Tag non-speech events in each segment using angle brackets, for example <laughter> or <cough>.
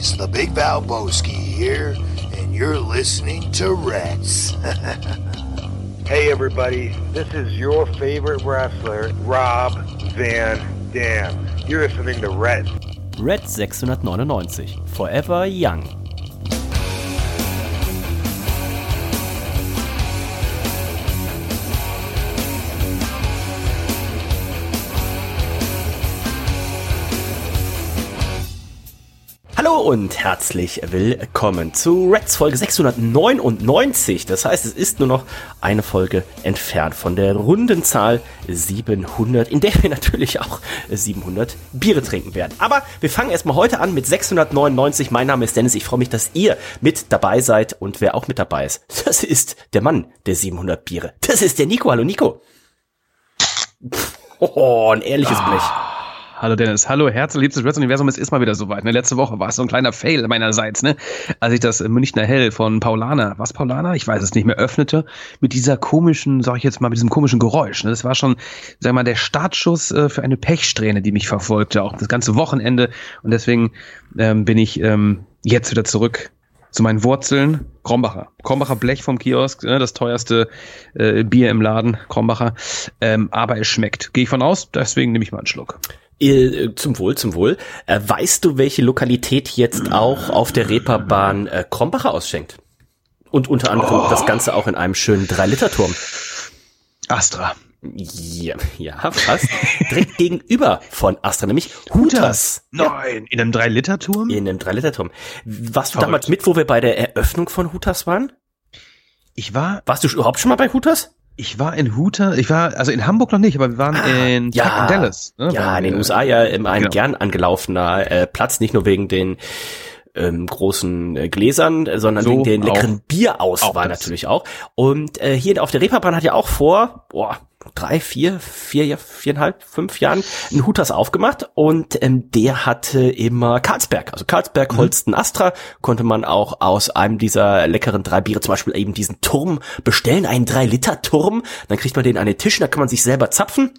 boys, the Big Val Valboski here, and you're listening to Reds. <laughs> Hey everybody, this is your favorite wrestler, Rob Van Dam. You're listening to Red. Red 699. Forever Young. Und herzlich willkommen zu Reds Folge 699. Das heißt, es ist nur noch eine Folge entfernt von der runden Zahl 700, in der wir natürlich auch 700 Biere trinken werden. Aber wir fangen erstmal heute an mit 699. Mein Name ist Dennis. Ich freue mich, dass ihr mit dabei seid und wer auch mit dabei ist, <laughs> das ist der Mann der 700 Biere. Das ist der Nico. Hallo Nico. <laughs> Oh, ein ehrliches Blech. Hallo Dennis, hallo Herz, liebstes Wrestling-Universum, es ist mal wieder soweit. Ne? Letzte Woche war es so ein kleiner Fail meinerseits, ne? als ich das Münchner Hell von Paulana, was Paulana? Ich weiß es nicht mehr, öffnete mit dieser komischen, sag ich jetzt mal, mit diesem komischen Geräusch. Ne? Das war schon, sag mal, der Startschuss äh, für eine Pechsträhne, die mich verfolgte, auch das ganze Wochenende. Und deswegen ähm, bin ich ähm, jetzt wieder zurück zu meinen Wurzeln. Krombacher. Krombacher Blech vom Kiosk, ne, das teuerste äh, Bier im Laden, Krombacher. Ähm, aber es schmeckt. Gehe ich von aus, deswegen nehme ich mal einen Schluck. Äh, Zum Wohl, zum Wohl. Äh, weißt du, welche Lokalität jetzt auch auf der Reeperbahn äh, Krombacher ausschenkt? Und unter anderem das Ganze auch in einem schönen 3-Liter-Turm. Astra. Ja, ja, fast. Direkt gegenüber von Astra, nämlich Hutas. Nein, in einem 3-Liter-Turm? In einem 3-Liter-Turm. Warst du Verrückt. damals mit, wo wir bei der Eröffnung von Hutas waren? Ich war, Warst du überhaupt schon mal bei Hutas? Ich war in Huta, ich war, also in Hamburg noch nicht, aber wir waren in, Ah, ja. Tuck in Dallas. Ne, Ja, in den. USA ja immer ein Genau. gern angelaufener äh, Platz, nicht nur wegen den ähm, großen äh, Gläsern, äh, sondern So, wegen den leckeren Bierauswahl natürlich auch. Und äh, hier auf der Reeperbahn hat ja auch vor, boah, drei, vier, vier, viereinhalb, fünf Jahren ein Hutas aufgemacht und ähm, der hatte immer Karlsberg, also Mhm. Karlsberg, Holsten, Astra, konnte man auch aus einem dieser leckeren drei Biere, zum Beispiel eben diesen Turm bestellen, einen drei Liter Turm, dann kriegt man den an den Tisch, da kann man sich selber zapfen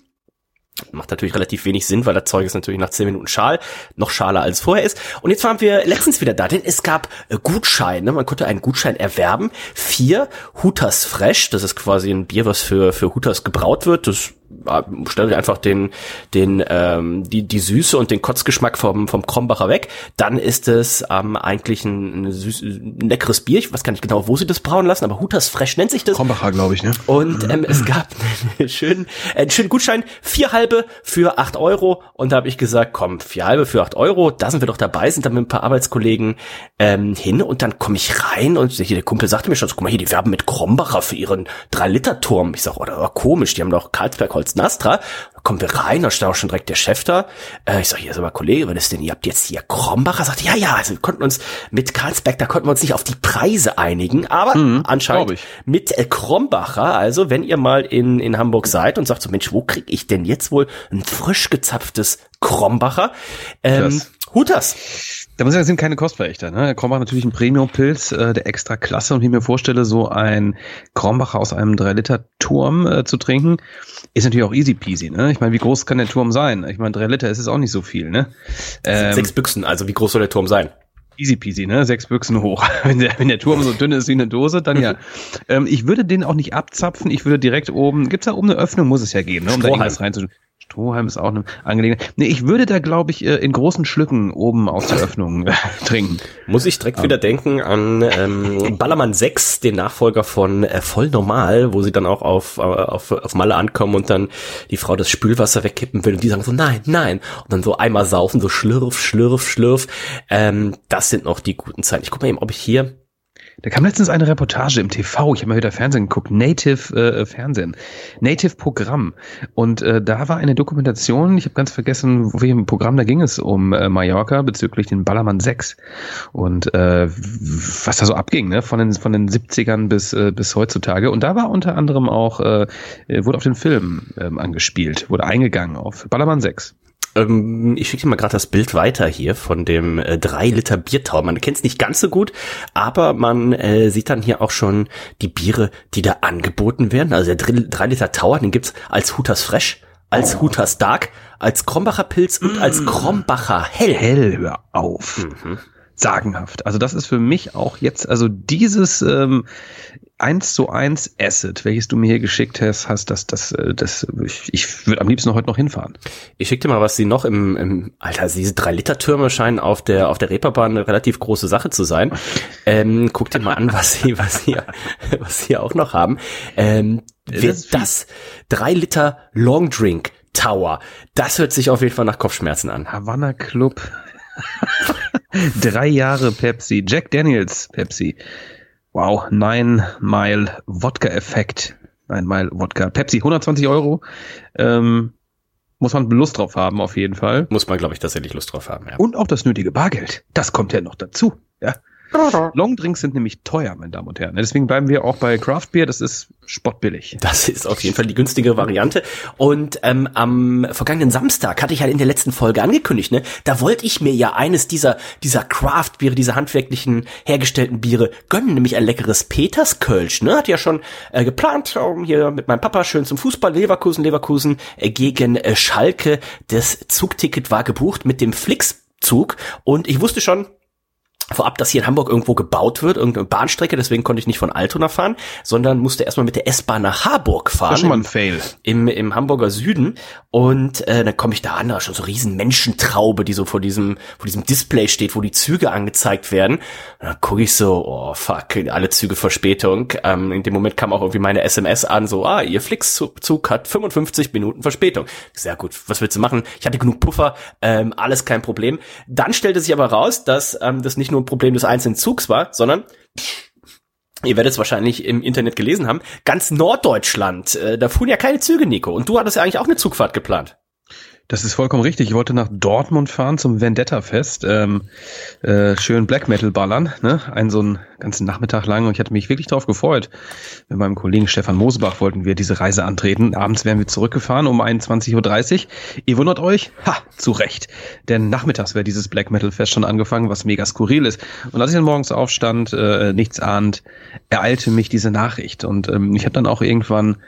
Macht natürlich relativ wenig Sinn, weil das Zeug ist natürlich nach 10 Minuten schal, noch schaler als vorher ist. Und jetzt waren wir letztens wieder da, denn es gab äh, Gutscheine, man konnte einen Gutschein erwerben. Vier Hutas Fresh, das ist quasi ein Bier, was für, für Hutas gebraut wird. Das äh, stellt einfach den, den, ähm, die, die Süße und den Kotzgeschmack vom, vom Krombacher weg. Dann ist es ähm, eigentlich ein, ein, süß, ein leckeres Bier. Ich weiß gar nicht genau, wo sie das brauen lassen, aber Hutas Fresh nennt sich das. Krombacher, glaube ich, ne? Und ähm, es gab <laughs> einen schönen, einen schönen Gutschein, vier halbe für acht Euro. Und da habe ich gesagt, komm, vier halbe für acht Euro, da sind wir doch dabei, sind dann mit ein paar Arbeitskollegen ähm, hin und dann komme ich rein und hier, der Kumpel sagte mir schon, guck mal hier, die werben mit Krombacher für ihren 3-Liter-Turm. Ich sag, oh, das war komisch, die haben doch Karlsberg Nastra. Da kommen wir rein, da steht auch schon direkt der Chef da. Äh, ich sag, hier ist aber Kollege, was ist denn, ihr habt jetzt hier Krombacher? Sagt, ja, ja, also wir konnten uns mit Karlsberg, da konnten wir uns nicht auf die Preise einigen, aber anscheinend glaub ich. mit äh, Krombacher. Also wenn ihr mal in, in Hamburg seid und sagt so, Mensch, wo krieg ich denn jetzt wohl ein frisch gezapftes Krombacher? Ähm. Hutas. Da muss ich sagen, das sind keine Kostverächter. Ne? Krombacher natürlich ein Premium-Pilz äh, der extra Klasse. Und wie ich mir vorstelle, so ein Krombacher aus einem 3-Liter-Turm äh, zu trinken, ist natürlich auch easy peasy. Ne? Ich meine, wie groß kann der Turm sein? Ich meine, 3 Liter ist es auch nicht so viel. Ne? Ähm, Sechs Büchsen, also wie groß soll der Turm sein? Easy peasy, ne? Sechs Büchsen hoch. <laughs> Wenn der, wenn der Turm so dünn ist wie eine Dose, dann ja. <laughs> ähm, ich würde den auch nicht abzapfen. Ich würde direkt oben, gibt's da oben eine Öffnung? Muss es ja geben, ne? Um da Strohhalm. irgendwas reinzu. Strohhalm ist auch eine Angelegenheit. Nee, ich würde da, glaube ich, äh, in großen Schlücken oben aus der Öffnung äh, <laughs> trinken. Muss ich direkt wieder denken an ähm, Ballermann 6, den Nachfolger von äh, Voll Normal, wo sie dann auch auf, äh, auf, auf Malle ankommen und dann die Frau das Spülwasser wegkippen will und die sagen so, nein, nein. Und dann so einmal saufen, so schlürf, schlürf, schlürf. Ähm, das sind noch die guten Zeiten. Ich guck mal eben, ob ich hier Da kam letztens eine Reportage im TV, ich habe mal wieder Fernsehen geguckt, Native äh, Fernsehen, Native Programm. Und äh, da war eine Dokumentation, ich habe ganz vergessen, welchem Programm da ging es um äh, Mallorca bezüglich den Ballermann 6. Und äh, was da so abging, ne? Von den, von den 70ern bis, äh, bis heutzutage. Und da war unter anderem auch, äh, äh, wurde auf den Film ähm, angespielt, wurde eingegangen auf Ballermann 6. Ähm, ich schicke dir mal gerade das Bild weiter hier von dem äh, 3 Liter Biertau. Man kennt es nicht ganz so gut, aber man äh, sieht dann hier auch schon die Biere, die da angeboten werden. Also der 3 Liter Tower, den gibt's als Hutas Fresh, als Hutas Dark, als Krombacher Pilz und als Krombacher Hell. Hell, hör auf. Mhm. sagenhaft. Also das ist für mich auch jetzt, also dieses ähm, 1 zu 1 Asset, welches du mir hier geschickt hast, hast das, das, äh, das, ich, ich würde am liebsten heute noch hinfahren. Ich schick dir mal, was sie noch im, im Alter, diese 3-Liter-Türme scheinen auf der, auf der Reeperbahn eine relativ große Sache zu sein. Ähm, guck dir mal an, was sie, was sie, was sie auch noch haben. Ähm, das, das 3 Liter Long Drink Tower. Das hört sich auf jeden Fall nach Kopfschmerzen an. Havana Club. <laughs> Drei Jahre Pepsi. Jack Daniels Pepsi. Wow, Nine Mile Wodka Effekt. Nine Mile Wodka. Pepsi, 120 Euro. Ähm, muss man Lust drauf haben, auf jeden Fall. Muss man, glaube ich, tatsächlich Lust drauf haben, ja. Und auch das nötige Bargeld. Das kommt ja noch dazu, ja. <laughs> Longdrinks sind nämlich teuer, meine Damen und Herren. Deswegen bleiben wir auch bei Craft Beer. Das ist spottbillig. Das ist auf jeden Fall die günstigere Variante. Und ähm, am vergangenen Samstag hatte ich halt in der letzten Folge angekündigt, ne, da wollte ich mir ja eines dieser dieser Craft Biere, dieser handwerklichen hergestellten Biere gönnen, nämlich ein leckeres Peters Kölsch. Ne, hatte ja schon äh, geplant, um hier mit meinem Papa schön zum Fußball Leverkusen, Leverkusen äh, gegen äh, Schalke. Das Zugticket war gebucht mit dem Flixzug und ich wusste schon, vorab, dass hier in Hamburg irgendwo gebaut wird, irgendeine Bahnstrecke, deswegen konnte ich nicht von Altona fahren, sondern musste erstmal mit der S-Bahn nach Harburg fahren. Das ist schon mal ein Fail. Im, im Hamburger Süden. Und äh, dann komme ich da an, da ist schon so riesen Menschentraube, die so vor diesem, vor diesem Display steht, wo die Züge angezeigt werden. Und dann gucke ich so, oh fuck, alle Züge Verspätung. Ähm, in dem Moment kam auch irgendwie meine SMS an, so, ah, ihr Flixzug hat 55 Minuten Verspätung. Sehr gut, was willst du machen? Ich hatte genug Puffer, ähm, alles kein Problem. Dann stellte sich aber raus, dass ähm, das nicht nur ein Problem des einzelnen Zugs war, sondern Ihr werdet es wahrscheinlich im Internet gelesen haben. Ganz Norddeutschland, äh, da fuhren ja keine Züge, Nico. Und du hattest ja eigentlich auch eine Zugfahrt geplant. Das ist vollkommen richtig. Ich wollte nach Dortmund fahren zum Vendetta-Fest. Ähm, äh, schön Black Metal ballern, ne? Einen so einen ganzen Nachmittag lang. Und ich hatte mich wirklich darauf gefreut. Mit meinem Kollegen Stefan Mosebach wollten wir diese Reise antreten. Abends wären wir zurückgefahren um 21.30 Uhr. Ihr wundert euch? Ha, zu Recht. Denn nachmittags wäre dieses Black Metal-Fest schon angefangen, was mega skurril ist. Und als ich dann morgens aufstand, äh, nichts ahnt, ereilte mich diese Nachricht. Und ähm, ich habe dann auch irgendwann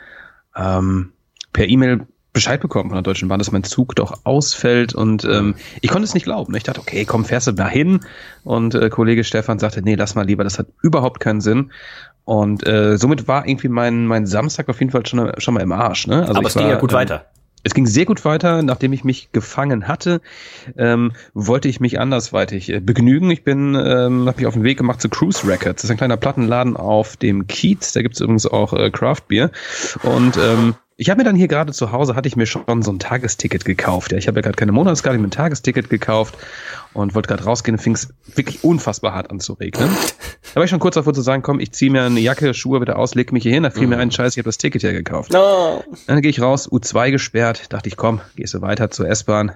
ähm, per E-Mail Bescheid bekommen von der Deutschen Bahn, dass mein Zug doch ausfällt und ähm, ich konnte es nicht glauben. Ich dachte, okay, komm, fährst du da hin? Und äh, Kollege Stefan sagte, nee, lass mal lieber, das hat überhaupt keinen Sinn. Und äh, somit war irgendwie mein, mein Samstag auf jeden Fall schon, schon mal im Arsch. Ne? Also Aber es ging ja gut ähm, weiter. Es ging sehr gut weiter, nachdem ich mich gefangen hatte, ähm, wollte ich mich andersweitig äh, begnügen. Ich bin, ähm, habe mich auf den Weg gemacht zu Cruise Records. Das ist ein kleiner Plattenladen auf dem Kiez. Da gibt es übrigens auch äh, Craft Beer. Und ähm, ich habe mir dann hier gerade zu Hause, hatte ich mir schon so ein Tagesticket gekauft. Ja, ich habe ja gerade keine Monatskarte, ich habe mir ein Tagesticket gekauft und wollte gerade rausgehen und fing es wirklich unfassbar hart an zu regnen. <laughs> Da war ich schon kurz davor zu sagen, komm, ich ziehe mir eine Jacke, Schuhe wieder aus, leg mich hier hin, da fiel mm. mir ein Scheiß, ich habe das Ticket ja gekauft. No. Dann gehe ich raus, U2 gesperrt, dachte ich, komm, gehst du weiter zur S-Bahn.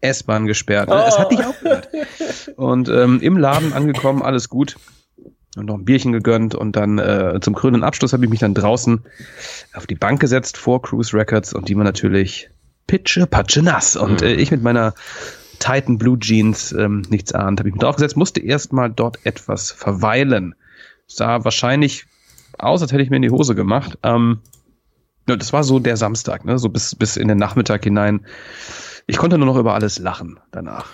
S-Bahn gesperrt. Oh. Es hat nicht aufgehört. Und ähm, im Laden angekommen, alles gut und noch ein Bierchen gegönnt und dann äh, zum krönenden Abschluss habe ich mich dann draußen auf die Bank gesetzt vor Cruise Records und die war natürlich pitsche, patsche nass. Und äh, ich mit meiner Titan Blue Jeans ähm, nichts ahnt, habe ich mich draufgesetzt, musste erstmal dort etwas verweilen. Sah wahrscheinlich aus, als hätte ich mir in die Hose gemacht. Ähm, das war so der Samstag, ne? so bis, bis in den Nachmittag hinein. Ich konnte nur noch über alles lachen danach.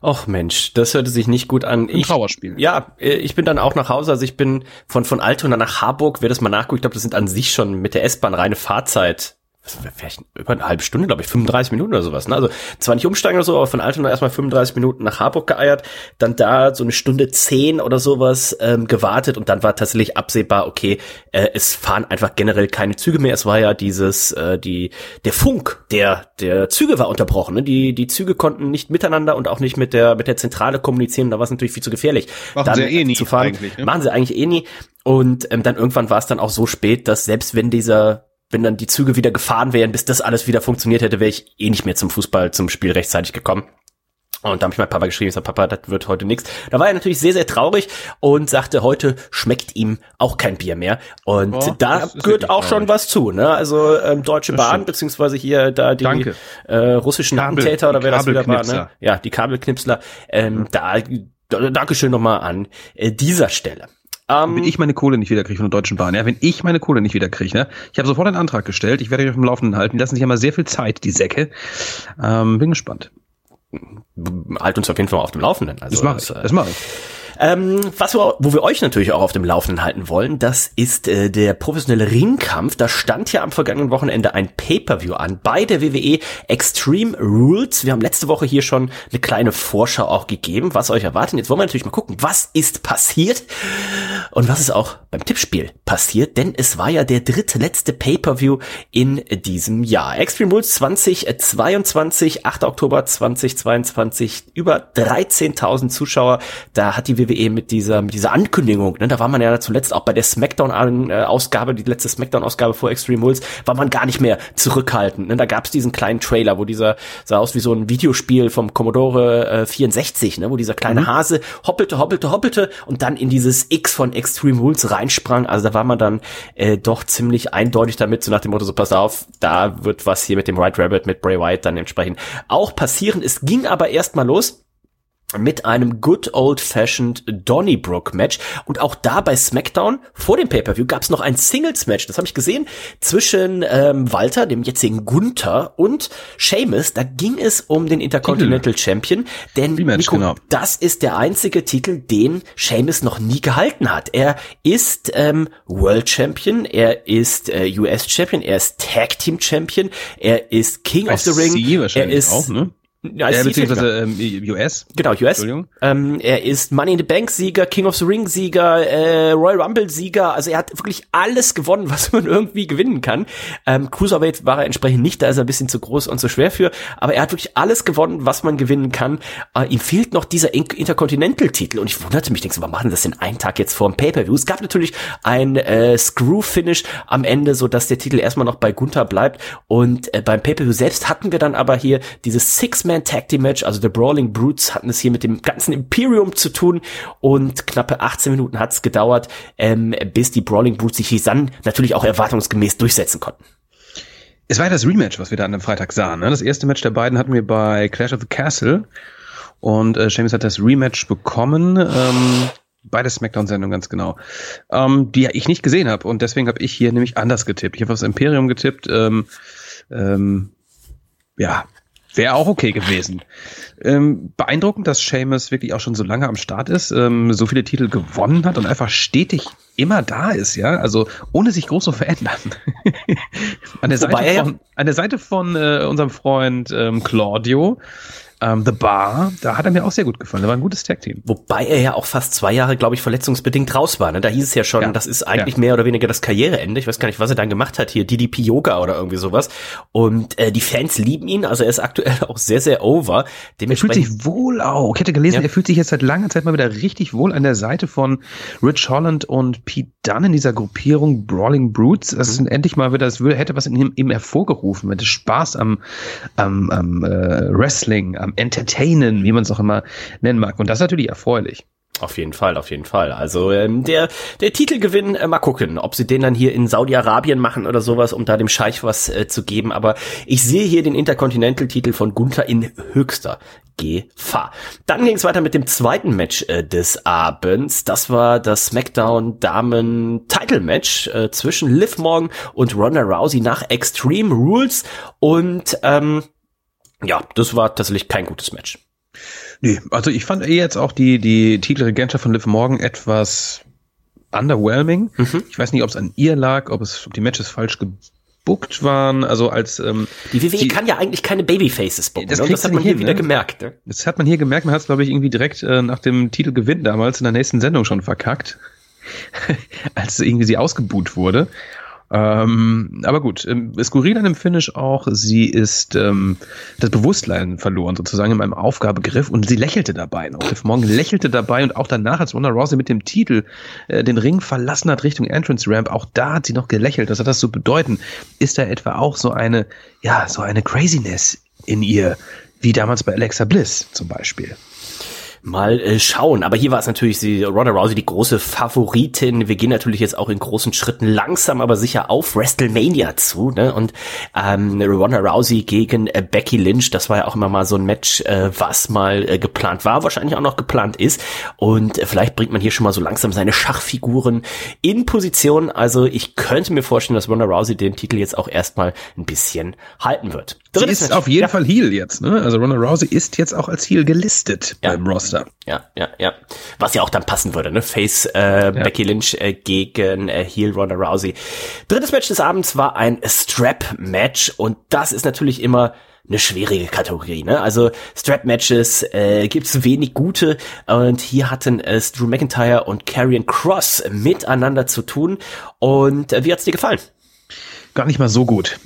Och Mensch, das hörte sich nicht gut an. Ein ich, Trauerspiel. Ja, äh, ich bin dann auch nach Hause. Also ich bin von, von Altona nach Harburg, wer das mal nachguckt, ich glaube, das sind an sich schon mit der S-Bahn reine Fahrzeit vielleicht über eine halbe Stunde, glaube ich, 35 Minuten oder sowas. Ne? Also zwar nicht umsteigen oder so, aber von Altona erstmal 35 Minuten nach Harburg geeiert, dann da so eine Stunde zehn oder sowas ähm, gewartet und dann war tatsächlich absehbar, okay, äh, es fahren einfach generell keine Züge mehr. Es war ja dieses, äh, die, der Funk der, der Züge war unterbrochen. Ne? Die, die Züge konnten nicht miteinander und auch nicht mit der, mit der Zentrale kommunizieren. Da war es natürlich viel zu gefährlich. Machen dann sie ja eh nie zu fahren. Ne? Machen sie eigentlich eh nie. Und ähm, dann irgendwann war es dann auch so spät, dass selbst wenn dieser wenn dann die Züge wieder gefahren wären, bis das alles wieder funktioniert hätte, wäre ich eh nicht mehr zum Fußball, zum Spiel rechtzeitig gekommen. Und da habe ich mein Papa geschrieben, ich sag, Papa, das wird heute nichts. Da war er natürlich sehr, sehr traurig und sagte, heute schmeckt ihm auch kein Bier mehr. Und oh, da gehört auch traurig. schon was zu. Ne? Also ähm, Deutsche das Bahn, stimmt. beziehungsweise hier da die äh, russischen Kabel, Attentäter oder wer das wieder war. Ne? Ja, die Kabelknipsler. Ähm, mhm. Da, da Dankeschön nochmal an äh, dieser Stelle. Um, wenn ich meine Kohle nicht wiederkriege von der Deutschen Bahn, ja, wenn ich meine Kohle nicht wiederkriege, ne, ich habe sofort einen Antrag gestellt, ich werde euch auf dem Laufenden halten, die lassen sich immer sehr viel Zeit, die Säcke. Ähm, bin gespannt. halt uns auf jeden Fall auf dem Laufenden. Also, das mache ich. Das mache ich. Ähm, was wir, wo wir euch natürlich auch auf dem Laufenden halten wollen, das ist äh, der professionelle Ringkampf. Da stand ja am vergangenen Wochenende ein Pay-per-View an bei der WWE Extreme Rules. Wir haben letzte Woche hier schon eine kleine Vorschau auch gegeben, was euch erwartet. Jetzt wollen wir natürlich mal gucken, was ist passiert und was ist auch beim Tippspiel passiert, denn es war ja der dritte letzte Pay-per-View in diesem Jahr. Extreme Rules 2022, 8. Oktober 2022, über 13.000 Zuschauer. Da hat die WWE WWE mit dieser, mit dieser Ankündigung, ne, da war man ja zuletzt auch bei der Smackdown-Ausgabe, die letzte Smackdown-Ausgabe vor Extreme Rules, war man gar nicht mehr zurückhaltend. Ne? Da gab es diesen kleinen Trailer, wo dieser sah aus wie so ein Videospiel vom Commodore äh, 64, ne, wo dieser kleine mhm. Hase hoppelte, hoppelte, hoppelte und dann in dieses X von Extreme Rules reinsprang. Also da war man dann äh, doch ziemlich eindeutig damit, so nach dem Motto, so pass auf, da wird was hier mit dem White Rabbit, mit Bray Wyatt dann entsprechend auch passieren. Es ging aber erstmal los mit einem good old fashioned Donnybrook Match und auch da bei SmackDown vor dem Pay-per-View gab es noch ein Singles Match, das habe ich gesehen zwischen ähm, Walter, dem jetzigen Gunther und Sheamus. Da ging es um den Intercontinental Titel. Champion, denn Nico, genau. das ist der einzige Titel, den Sheamus noch nie gehalten hat. Er ist ähm, World Champion, er ist äh, US Champion, er ist Tag Team Champion, er ist King of the Ring, er ist auch, ne? Ja, ja beziehungsweise ähm, US. Genau, US. Ähm, er ist Money in the Bank Sieger, King of the Ring Sieger, äh, Royal Rumble Sieger. Also er hat wirklich alles gewonnen, <laughs> was man irgendwie gewinnen kann. Ähm, Cruiserweight war er entsprechend nicht, da ist er ein bisschen zu groß und zu schwer für. Aber er hat wirklich alles gewonnen, was man gewinnen kann. Äh, ihm fehlt noch dieser Intercontinental-Titel. Und ich wunderte mich, denke so, warum machen das denn einen Tag jetzt vor dem Pay-Per-View? Es gab natürlich ein äh, Screw-Finish am Ende, so dass der Titel erstmal noch bei Gunther bleibt. Und äh, beim Pay-Per-View selbst hatten wir dann aber hier dieses Six man Tag Team Match, also The Brawling Brutes hatten es hier mit dem ganzen Imperium zu tun und knappe 18 Minuten hat es gedauert, ähm, bis die Brawling Brutes sich hier dann natürlich auch erwartungsgemäß durchsetzen konnten. Es war ja das Rematch, was wir da an dem Freitag sahen. Ne? Das erste Match der beiden hatten wir bei Clash of the Castle und äh, Sheamus hat das Rematch bekommen. Ähm, bei der Smackdown-Sendung ganz genau, ähm, die ich nicht gesehen habe und deswegen habe ich hier nämlich anders getippt. Ich habe das Imperium getippt. Ähm, ähm, ja, Wäre auch okay gewesen. Ähm, beeindruckend, dass Seamus wirklich auch schon so lange am Start ist, ähm, so viele Titel gewonnen hat und einfach stetig immer da ist, ja, also ohne sich groß zu verändern. <laughs> an, der Seite von, an der Seite von äh, unserem Freund ähm, Claudio ähm, The Bar, da hat er mir auch sehr gut gefallen. Da war ein gutes Tag-Team. Wobei er ja auch fast zwei Jahre, glaube ich, verletzungsbedingt raus war. Ne? Da hieß es ja schon, ja. das ist eigentlich ja. mehr oder weniger das Karriereende. Ich weiß gar nicht, was er dann gemacht hat hier, DDP Yoga oder irgendwie sowas. Und äh, die Fans lieben ihn, also er ist aktuell auch sehr, sehr over. Er fühlt sich wohl auch. Ich hätte gelesen, ja. er fühlt sich jetzt seit langer Zeit mal wieder richtig wohl an der Seite von Rich Holland und Pete Dunne in dieser Gruppierung Brawling Brutes. Das ist mhm. endlich mal wieder, das hätte was in ihm, ihm hervorgerufen, mit Spaß am, am, am äh, Wrestling, am Entertainen, wie man es auch immer nennen mag. Und das ist natürlich erfreulich. Auf jeden Fall, auf jeden Fall. Also ähm, der der Titelgewinn, äh, mal gucken, ob sie den dann hier in Saudi-Arabien machen oder sowas, um da dem Scheich was äh, zu geben. Aber ich sehe hier den Intercontinental-Titel von Gunther in höchster Gefahr. Dann ging es weiter mit dem zweiten Match äh, des Abends. Das war das SmackDown Damen Title Match äh, zwischen Liv Morgan und Ronda Rousey nach Extreme Rules und ähm, ja, das war tatsächlich kein gutes Match. Nee, also ich fand eh jetzt auch die, die Titelregentschaft von Liv Morgan etwas underwhelming. Mhm. Ich weiß nicht, ob es an ihr lag, ob es ob die Matches falsch gebuckt waren. Also als ähm, die WWE die, kann ja eigentlich keine Babyfaces booken. Das, ne? das hat man hier hin, wieder ne? gemerkt. Ne? Das hat man hier gemerkt. Man hat es glaube ich irgendwie direkt äh, nach dem Titelgewinn damals in der nächsten Sendung schon verkackt, <laughs> als irgendwie sie ausgebuht wurde. Ähm, aber gut, ähm, skurril an dem Finish auch, sie ist ähm, das Bewusstsein verloren, sozusagen in meinem Aufgabegriff und sie lächelte dabei noch. Liv Morgan lächelte dabei und auch danach, als Ronda Rousey mit dem Titel äh, den Ring verlassen hat Richtung Entrance Ramp, auch da hat sie noch gelächelt. Was hat das zu bedeuten? Ist da etwa auch so eine, ja, so eine Craziness in ihr, wie damals bei Alexa Bliss zum Beispiel? Mal äh, schauen. Aber hier war es natürlich sie, Ronda Rousey die große Favoritin. Wir gehen natürlich jetzt auch in großen Schritten langsam, aber sicher auf WrestleMania zu. Ne? Und ähm, Ronda Rousey gegen äh, Becky Lynch, das war ja auch immer mal so ein Match, äh, was mal äh, geplant war, wahrscheinlich auch noch geplant ist. Und äh, vielleicht bringt man hier schon mal so langsam seine Schachfiguren in Position. Also ich könnte mir vorstellen, dass Ronda Rousey den Titel jetzt auch erstmal ein bisschen halten wird. Sie ist auf jeden ja. Fall Heel jetzt, ne? Also Ronda Rousey ist jetzt auch als Heel gelistet ja. beim Roster. Ja, ja, ja. Was ja auch dann passen würde, ne? Face äh, Becky Lynch äh, gegen äh, Heel Ronda Rousey. Drittes Match des Abends war ein Strap-Match und das ist natürlich immer eine schwierige Kategorie. Ne? Also Strap-Matches äh, gibt wenig gute und hier hatten es Drew McIntyre und Karrion Cross miteinander zu tun. Und äh, wie hat's dir gefallen? Gar nicht mal so gut.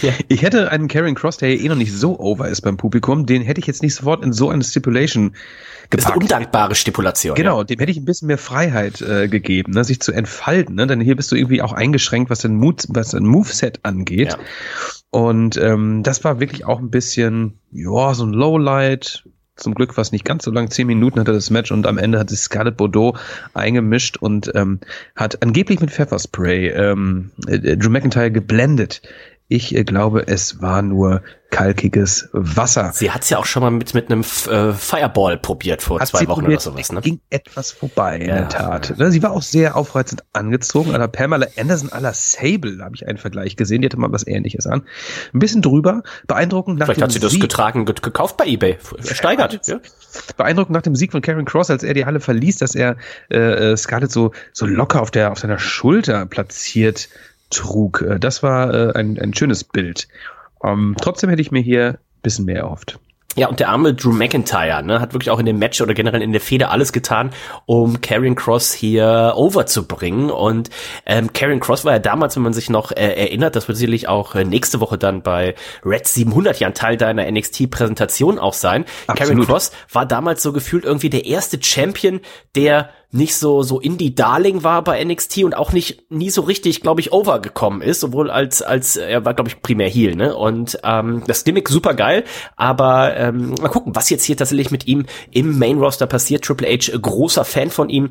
Ja. Ich hätte einen Karrion Cross, der ja eh noch nicht so over ist beim Publikum, den hätte ich jetzt nicht sofort in so eine Stipulation gepackt. Das ist eine undankbare Stipulation. Genau, ja. dem hätte ich ein bisschen mehr Freiheit äh, gegeben, ne, sich zu entfalten. Ne? Denn hier bist du irgendwie auch eingeschränkt, was den Mut, was dein Moveset angeht. Ja. Und ähm, das war wirklich auch ein bisschen, ja, so ein Lowlight. Zum Glück war es nicht ganz so lang, zehn Minuten hatte das Match und am Ende hat sich Scarlett Bordeaux eingemischt und ähm, hat angeblich mit Pfefferspray ähm, äh, Drew McIntyre geblendet. Ich äh, glaube, es war nur kalkiges Wasser. Sie hat es ja auch schon mal mit, mit einem äh, Fireball probiert vor hat zwei Wochen probiert, oder sowas. Ne? ging etwas vorbei, ja. in der Tat. Ne, sie war auch sehr aufreizend angezogen. Aber Pamela Anderson à la Sable habe ich einen Vergleich gesehen. Die hatte mal was ähnliches an. Ein bisschen drüber, beeindruckend nach Vielleicht hat sie das Sieg. getragen, gekauft bei Ebay, versteigert. Ja. Beeindruckend nach dem Sieg von Karen Cross, als er die Halle verließ, dass er äh, äh Scarlett so, so locker auf, der, auf seiner Schulter platziert trug. Äh, das war äh, ein, ein schönes Bild. Ähm, trotzdem hätte ich mir hier ein bisschen mehr erhofft. Ja, und der arme Drew McIntyre ne, hat wirklich auch in dem Match oder generell in der Feder alles getan, um Karrion Cross hier over zu bringen. Und ähm, Karrion Cross war ja damals, wenn man sich noch äh, erinnert, das wird sicherlich auch äh, nächste Woche dann bei Red 700 ja ein Teil deiner NXT-Präsentation auch sein. Karrion Cross war damals so gefühlt irgendwie der erste Champion, der nicht so so Indie-Darling war bei NXT und auch nicht nie so richtig, glaube ich, overgekommen ist, sowohl als als er war, glaube ich, primär Heel, ne? Und ähm, das Gimmick super geil, aber ähm, mal gucken, was jetzt hier tatsächlich mit ihm im Main Roster passiert. Triple H großer Fan von ihm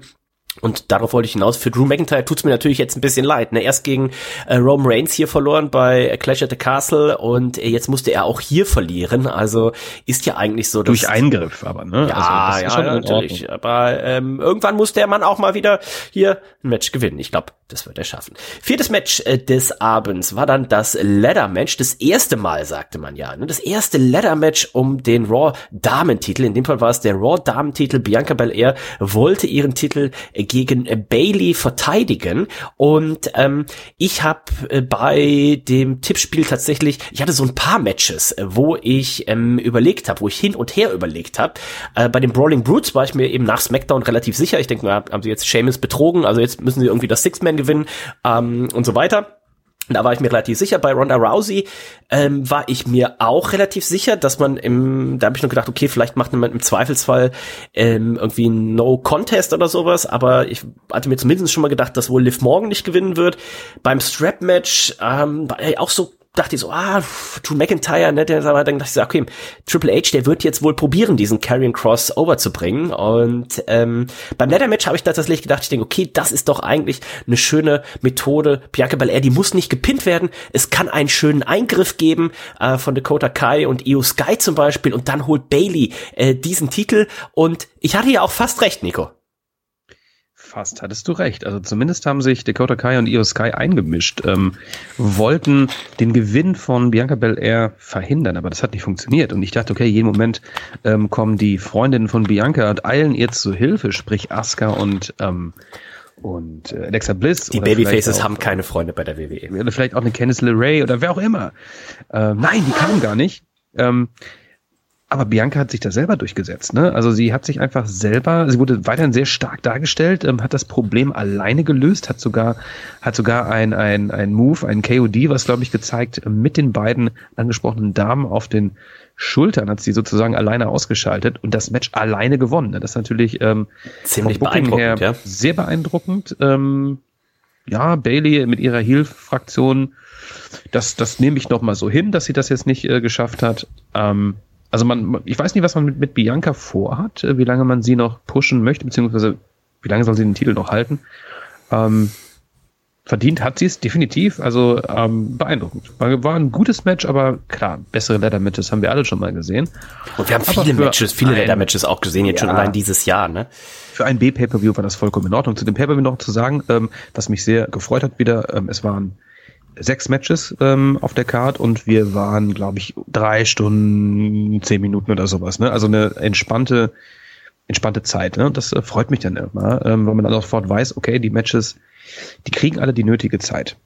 und darauf wollte ich hinaus. Für Drew McIntyre tut's mir natürlich jetzt ein bisschen leid. Ne? Erst gegen äh, Roman Reigns hier verloren bei Clash at the Castle und äh, jetzt musste er auch hier verlieren. Also ist ja eigentlich so. Durch Eingriff aber, ne? Ja, also, ja, natürlich. Aber ähm, irgendwann muss der Mann auch mal wieder hier ein Match gewinnen. Ich glaube, das wird er schaffen. Viertes Match äh, des Abends war dann das Ladder-Match. Das erste Mal, sagte man ja. Ne? Das erste Ladder-Match um den Raw-Damentitel. In dem Fall war es der Raw-Damentitel. Bianca Belair wollte ihren Titel gegen Bailey verteidigen. Und ähm, ich habe äh, bei dem Tippspiel tatsächlich, ich hatte so ein paar Matches, äh, wo ich ähm, überlegt habe, wo ich hin und her überlegt habe. Äh, bei den Brawling Brutes war ich mir eben nach SmackDown relativ sicher. Ich denke, haben sie jetzt Seamus betrogen, also jetzt müssen sie irgendwie das Six-Man gewinnen ähm, und so weiter. Da war ich mir relativ sicher. Bei Ronda Rousey ähm, war ich mir auch relativ sicher, dass man im, da habe ich nur gedacht, okay, vielleicht macht man im Zweifelsfall ähm, irgendwie ein No Contest oder sowas, aber ich hatte mir zumindest schon mal gedacht, dass wohl Liv Morgan nicht gewinnen wird. Beim Strap Match ähm, war ich auch so dachte ich so, ah, Drew McIntyre, ne, der, dann dachte ich so, okay, Triple H, der wird jetzt wohl probieren, diesen Carrion Cross over zu bringen. Und ähm, beim Ladder Match habe ich tatsächlich gedacht, ich denke, okay, das ist doch eigentlich eine schöne Methode. Bianca Belair, die muss nicht gepinnt werden. Es kann einen schönen Eingriff geben äh, von Dakota Kai und Io Sky zum Beispiel. Und dann holt Bailey äh, diesen Titel. Und ich hatte ja auch fast recht, Nico. Fast hattest du recht. Also zumindest haben sich Dakota Kai und Io Sky eingemischt, ähm, wollten den Gewinn von Bianca Belair verhindern, aber das hat nicht funktioniert. Und ich dachte, okay, jeden Moment ähm, kommen die Freundinnen von Bianca und eilen ihr zu Hilfe, sprich Asuka und ähm, und äh, Alexa Bliss. Die Babyfaces haben keine Freunde bei der WWE. Oder vielleicht auch eine Candice LeRae oder wer auch immer. Ähm, nein, die kamen gar nicht. Ähm, aber Bianca hat sich da selber durchgesetzt. Ne? Also sie hat sich einfach selber, sie wurde weiterhin sehr stark dargestellt, ähm, hat das Problem alleine gelöst, hat sogar, hat sogar ein, ein, ein Move, ein KOD, was glaube ich gezeigt, mit den beiden angesprochenen Damen auf den Schultern hat sie sozusagen alleine ausgeschaltet und das Match alleine gewonnen. Ne? Das ist natürlich ähm, ziemlich beeindruckend, ja. sehr beeindruckend. Ähm, ja, Bailey mit ihrer Heel-Fraktion, das, das nehme ich noch mal so hin, dass sie das jetzt nicht äh, geschafft hat. Ähm, also man, ich weiß nicht, was man mit, mit Bianca vorhat, äh, wie lange man sie noch pushen möchte, beziehungsweise wie lange soll sie den Titel noch halten. Ähm, verdient hat sie es definitiv, also ähm, beeindruckend. War, war ein gutes Match, aber klar, bessere Leather-Matches haben wir alle schon mal gesehen. Und wir haben viele Matches, viele Leather-Matches auch gesehen, jetzt ja, schon allein dieses Jahr, ne? Für ein B-Pay-Per-View war das vollkommen in Ordnung. Zu dem Pay-Per-View noch zu sagen, ähm, was mich sehr gefreut hat wieder, ähm, es waren sechs Matches ähm, auf der Card und wir waren, glaube ich, drei Stunden, zehn Minuten oder sowas. Ne? Also eine entspannte, entspannte Zeit. Ne? Das äh, freut mich dann immer, ähm, weil man dann sofort weiß, okay, die Matches, die kriegen alle die nötige Zeit.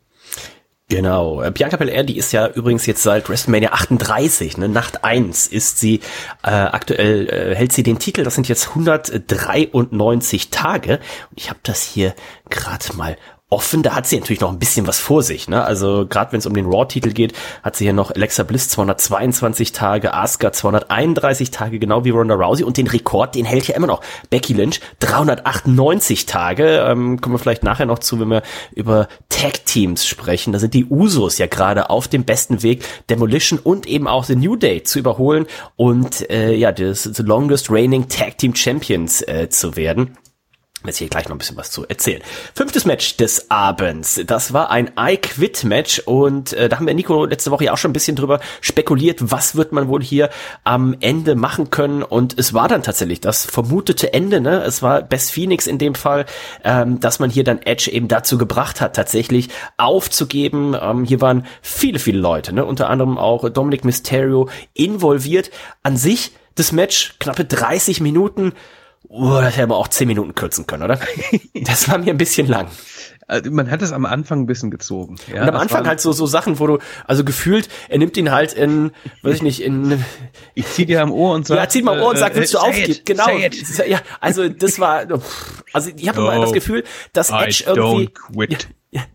Genau. Äh, Bianca Belair, die ist ja übrigens jetzt seit WrestleMania 38, ne, Nacht 1 ist sie, äh, aktuell äh, hält sie den Titel, das sind jetzt 193 Tage. Und ich habe das hier gerade mal offen. Da hat sie natürlich noch ein bisschen was vor sich. Ne? Also gerade wenn es um den Raw-Titel geht, hat sie hier noch Alexa Bliss 222 Tage, Asuka 231 Tage, genau wie Ronda Rousey. Und den Rekord, den hält ja immer noch Becky Lynch 398 Tage. Ähm, kommen wir vielleicht nachher noch zu, wenn wir über Tag-Teams sprechen. Da sind die Usos ja gerade auf dem besten Weg, Demolition und eben auch The New Day zu überholen und äh, ja, das the longest reigning Tag Team Champions äh, zu werden jetzt hier gleich noch ein bisschen was zu erzählen. Fünftes Match des Abends. Das war ein I-Quit-Match und äh, da haben wir Nico letzte Woche ja auch schon ein bisschen drüber spekuliert, was wird man wohl hier am Ende machen können und es war dann tatsächlich das vermutete Ende, ne? Es war Best Phoenix in dem Fall, ähm, dass man hier dann Edge eben dazu gebracht hat, tatsächlich aufzugeben. Ähm, hier waren viele, viele Leute, ne? Unter anderem auch Dominic Mysterio involviert. An sich das Match knappe 30 Minuten Oh, das hätte aber auch zehn Minuten kürzen können, oder? <laughs> Das war mir ein bisschen lang. Also man hat es am Anfang ein bisschen gezogen. Ja, und am Anfang halt so so Sachen, wo du also gefühlt, er nimmt ihn halt in, weiß ich nicht, in ich zieh dir am Ohr und sag, ja, zieh mal am Ohr und sag, willst du äh, aufgeben? Genau. Ja, also das war, also ich habe immer das Gefühl, dass Edge irgendwie, ja,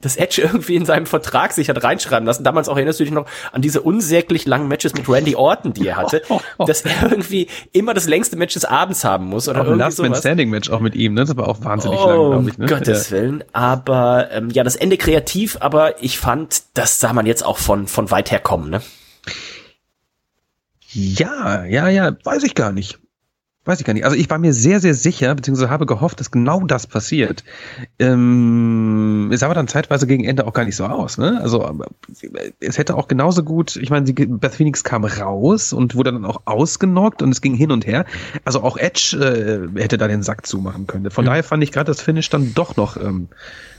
dass Edge irgendwie in seinem Vertrag sich hat reinschreiben lassen. Damals auch erinnerst du dich noch an diese unsäglich langen Matches mit Randy Orton, die er hatte, <laughs> dass er irgendwie immer das längste Match des Abends haben muss oder irgendwie Last Man Standing Match auch mit ihm, ne? Das war auch wahnsinnig oh, lang, glaube ich. Ne? Gottes ja. Willen. Aber ähm, ja, das Ende kreativ, aber ich fand, das sah man jetzt auch von von weit her kommen, ne? Ja, ja, ja, weiß ich gar nicht. Weiß ich gar nicht. Also ich war mir sehr, sehr sicher, beziehungsweise habe gehofft, dass genau das passiert. Ähm, es sah aber dann zeitweise gegen Ende auch gar nicht so aus. Ne? Also es hätte auch genauso gut, ich meine, Beth Phoenix kam raus und wurde dann auch ausgenockt und es ging hin und her. Also auch Edge äh, hätte da den Sack zumachen können. Von mhm. daher fand ich gerade das Finish dann doch noch ähm,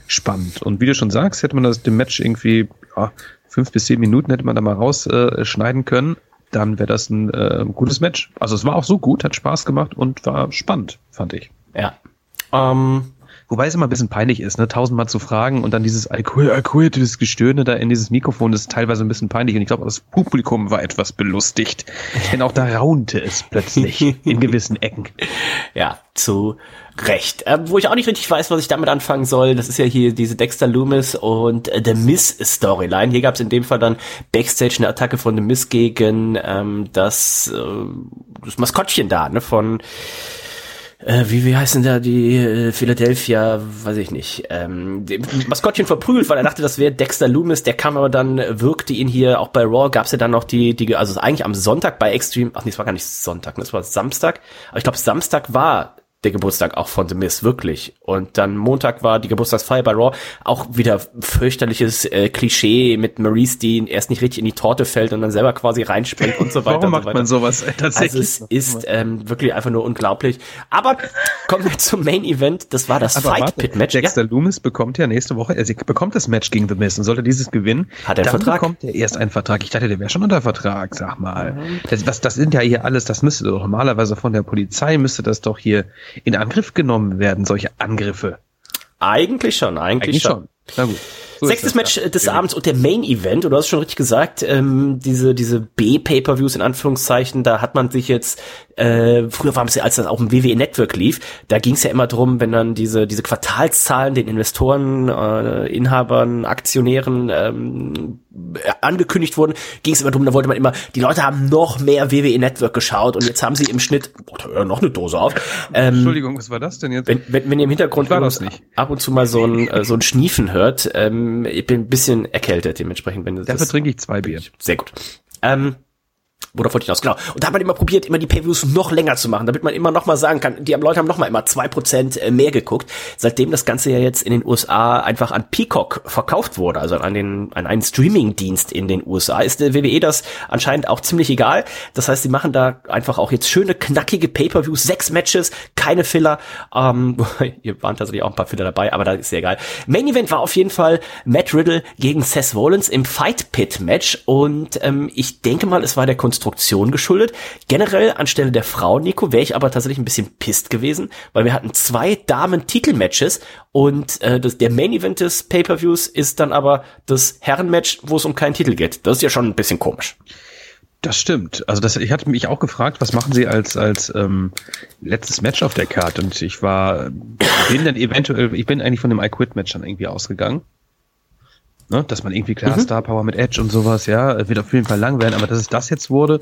spannend. Und wie du schon sagst, hätte man das dem Match irgendwie ja, fünf bis zehn Minuten hätte man da mal rausschneiden äh, können dann wäre das ein äh, gutes Match. Also es war auch so gut, hat Spaß gemacht und war spannend, fand ich. Ja. Ähm, Wobei es immer ein bisschen peinlich ist, ne, tausendmal zu fragen und dann dieses I quit, dieses Gestöhne da in dieses Mikrofon, das ist teilweise ein bisschen peinlich und ich glaube, das Publikum war etwas belustigt. Denn auch da raunte es plötzlich <laughs> in gewissen Ecken. Ja, zu Recht. Äh, wo ich auch nicht richtig weiß, was ich damit anfangen soll, das ist ja hier diese Dexter Loomis und äh, The Miss Storyline. Hier gab es in dem Fall dann Backstage eine Attacke von The Miss gegen ähm, das, äh, das Maskottchen da, ne, von äh, wie, wie heißen da die äh, Philadelphia, weiß ich nicht, ähm, Maskottchen verprügelt, weil er dachte, das wäre Dexter Loomis, der kam aber dann, wirkte ihn hier, auch bei Raw. Gab's ja dann noch die, die, also eigentlich am Sonntag bei Extreme, ach nee, es war gar nicht Sonntag, ne, es war Samstag, aber ich glaube Samstag war der Geburtstag auch von The Miz, wirklich. Und dann Montag war die Geburtstagsfeier bei Raw, auch wieder fürchterliches äh, Klischee mit Maurice, die erst nicht richtig in die Torte fällt und dann selber quasi reinspringt und so weiter. Warum macht so man sowas äh, tatsächlich? Also es ist ähm, wirklich einfach nur unglaublich. Aber kommen wir zum Main Event, das war das Aber Fight Pit Match. Dexter ja? Loomis bekommt ja nächste Woche, er bekommt das Match gegen The Miz und sollte dieses gewinnen, hat er einen dann Vertrag? bekommt er erst einen Vertrag. Ich dachte, der wäre schon unter Vertrag, sag mal. Mhm. Das, das, das sind ja hier alles, das müsste doch normalerweise von der Polizei müsste das doch hier in Angriff genommen werden, solche Angriffe? Eigentlich schon, eigentlich, eigentlich schon. schon. Na gut. So Sechstes Match ja. des Abends und der Main Event, und du hast schon richtig gesagt, ähm, diese, diese B-Pay-Per-Views in Anführungszeichen, da hat man sich jetzt, äh, früher war es ja, als das auch im WWE Network lief, da ging es ja immer drum, wenn dann diese, diese Quartalszahlen den Investoren, äh, Inhabern, Aktionären ähm, angekündigt wurden, ging es immer drum, da wollte man immer, die Leute haben noch mehr WWE Network geschaut und jetzt haben sie im Schnitt, oh, noch eine Dose auf. Ähm, Entschuldigung, was war das denn jetzt? Wenn, wenn, wenn ihr im Hintergrund ab und zu mal so ein, äh, so ein Schniefen hört, ähm, ich bin ein bisschen erkältet dementsprechend. Wenn Dafür trinke ich zwei Bier. Sehr gut. Ähm, Worauf wollte ich hinaus? Genau. Und da hat man immer probiert, immer die Pay-Views noch länger zu machen, damit man immer noch mal sagen kann, die Leute haben noch mal immer zwei Prozent äh, mehr geguckt. Seitdem das Ganze ja jetzt in den USA einfach an Peacock verkauft wurde, also an den an einen Streaming-Dienst in den USA, ist der WWE das anscheinend auch ziemlich egal. Das heißt, sie machen da einfach auch jetzt schöne knackige Pay-per-Views, sechs Matches, keine Filler. Ähm, <laughs> hier waren tatsächlich auch ein paar Filler dabei, aber da ist ja egal. Main Event war auf jeden Fall Matt Riddle gegen Seth Rollins im Fight Pit Match und ähm, ich denke mal, es war der Konstruktion geschuldet. Generell anstelle der Frau, Nico, wäre ich aber tatsächlich ein bisschen pisst gewesen, weil wir hatten zwei Damen-Titel-Matches und äh, das, der Main Event des Pay-Per-Views ist dann aber das Herren-Match, wo es um keinen Titel geht. Das ist ja schon ein bisschen komisch. Das stimmt. Also das, ich hatte mich auch gefragt, was machen Sie als als ähm, letztes Match auf der Karte? Und ich war, bin dann eventuell, ich bin eigentlich von dem I Quit Match dann irgendwie ausgegangen. Ne? Dass man irgendwie klar mhm. Star Power mit Edge und sowas, ja, wird auf jeden Fall lang werden. Aber dass es das jetzt wurde,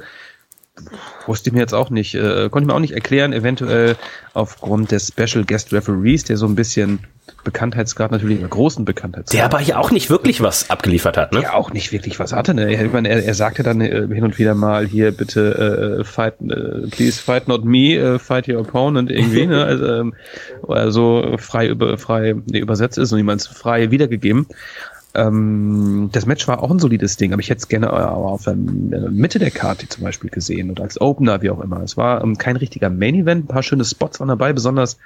wusste ich mir jetzt auch nicht, äh, konnte ich mir auch nicht erklären, eventuell aufgrund des Special Guest Referees, der so ein bisschen Bekanntheitsgrad natürlich einen großen Bekanntheitsgrad. Der aber hier auch nicht wirklich was abgeliefert hat, ne? Der auch nicht wirklich was hatte, ne? Ich meine, er, er sagte dann äh, hin und wieder mal hier bitte äh, fight, äh, please fight not me, äh, fight your opponent irgendwie, ne? Also, ähm, also frei über frei nee, übersetzt ist und jemand frei wiedergegeben. Ähm, das Match war auch ein solides Ding, aber ich hätte es gerne auf der Mitte der Karte zum Beispiel gesehen oder als Opener, wie auch immer. Es war ähm, kein richtiger Main Event, ein paar schöne Spots waren dabei, besonders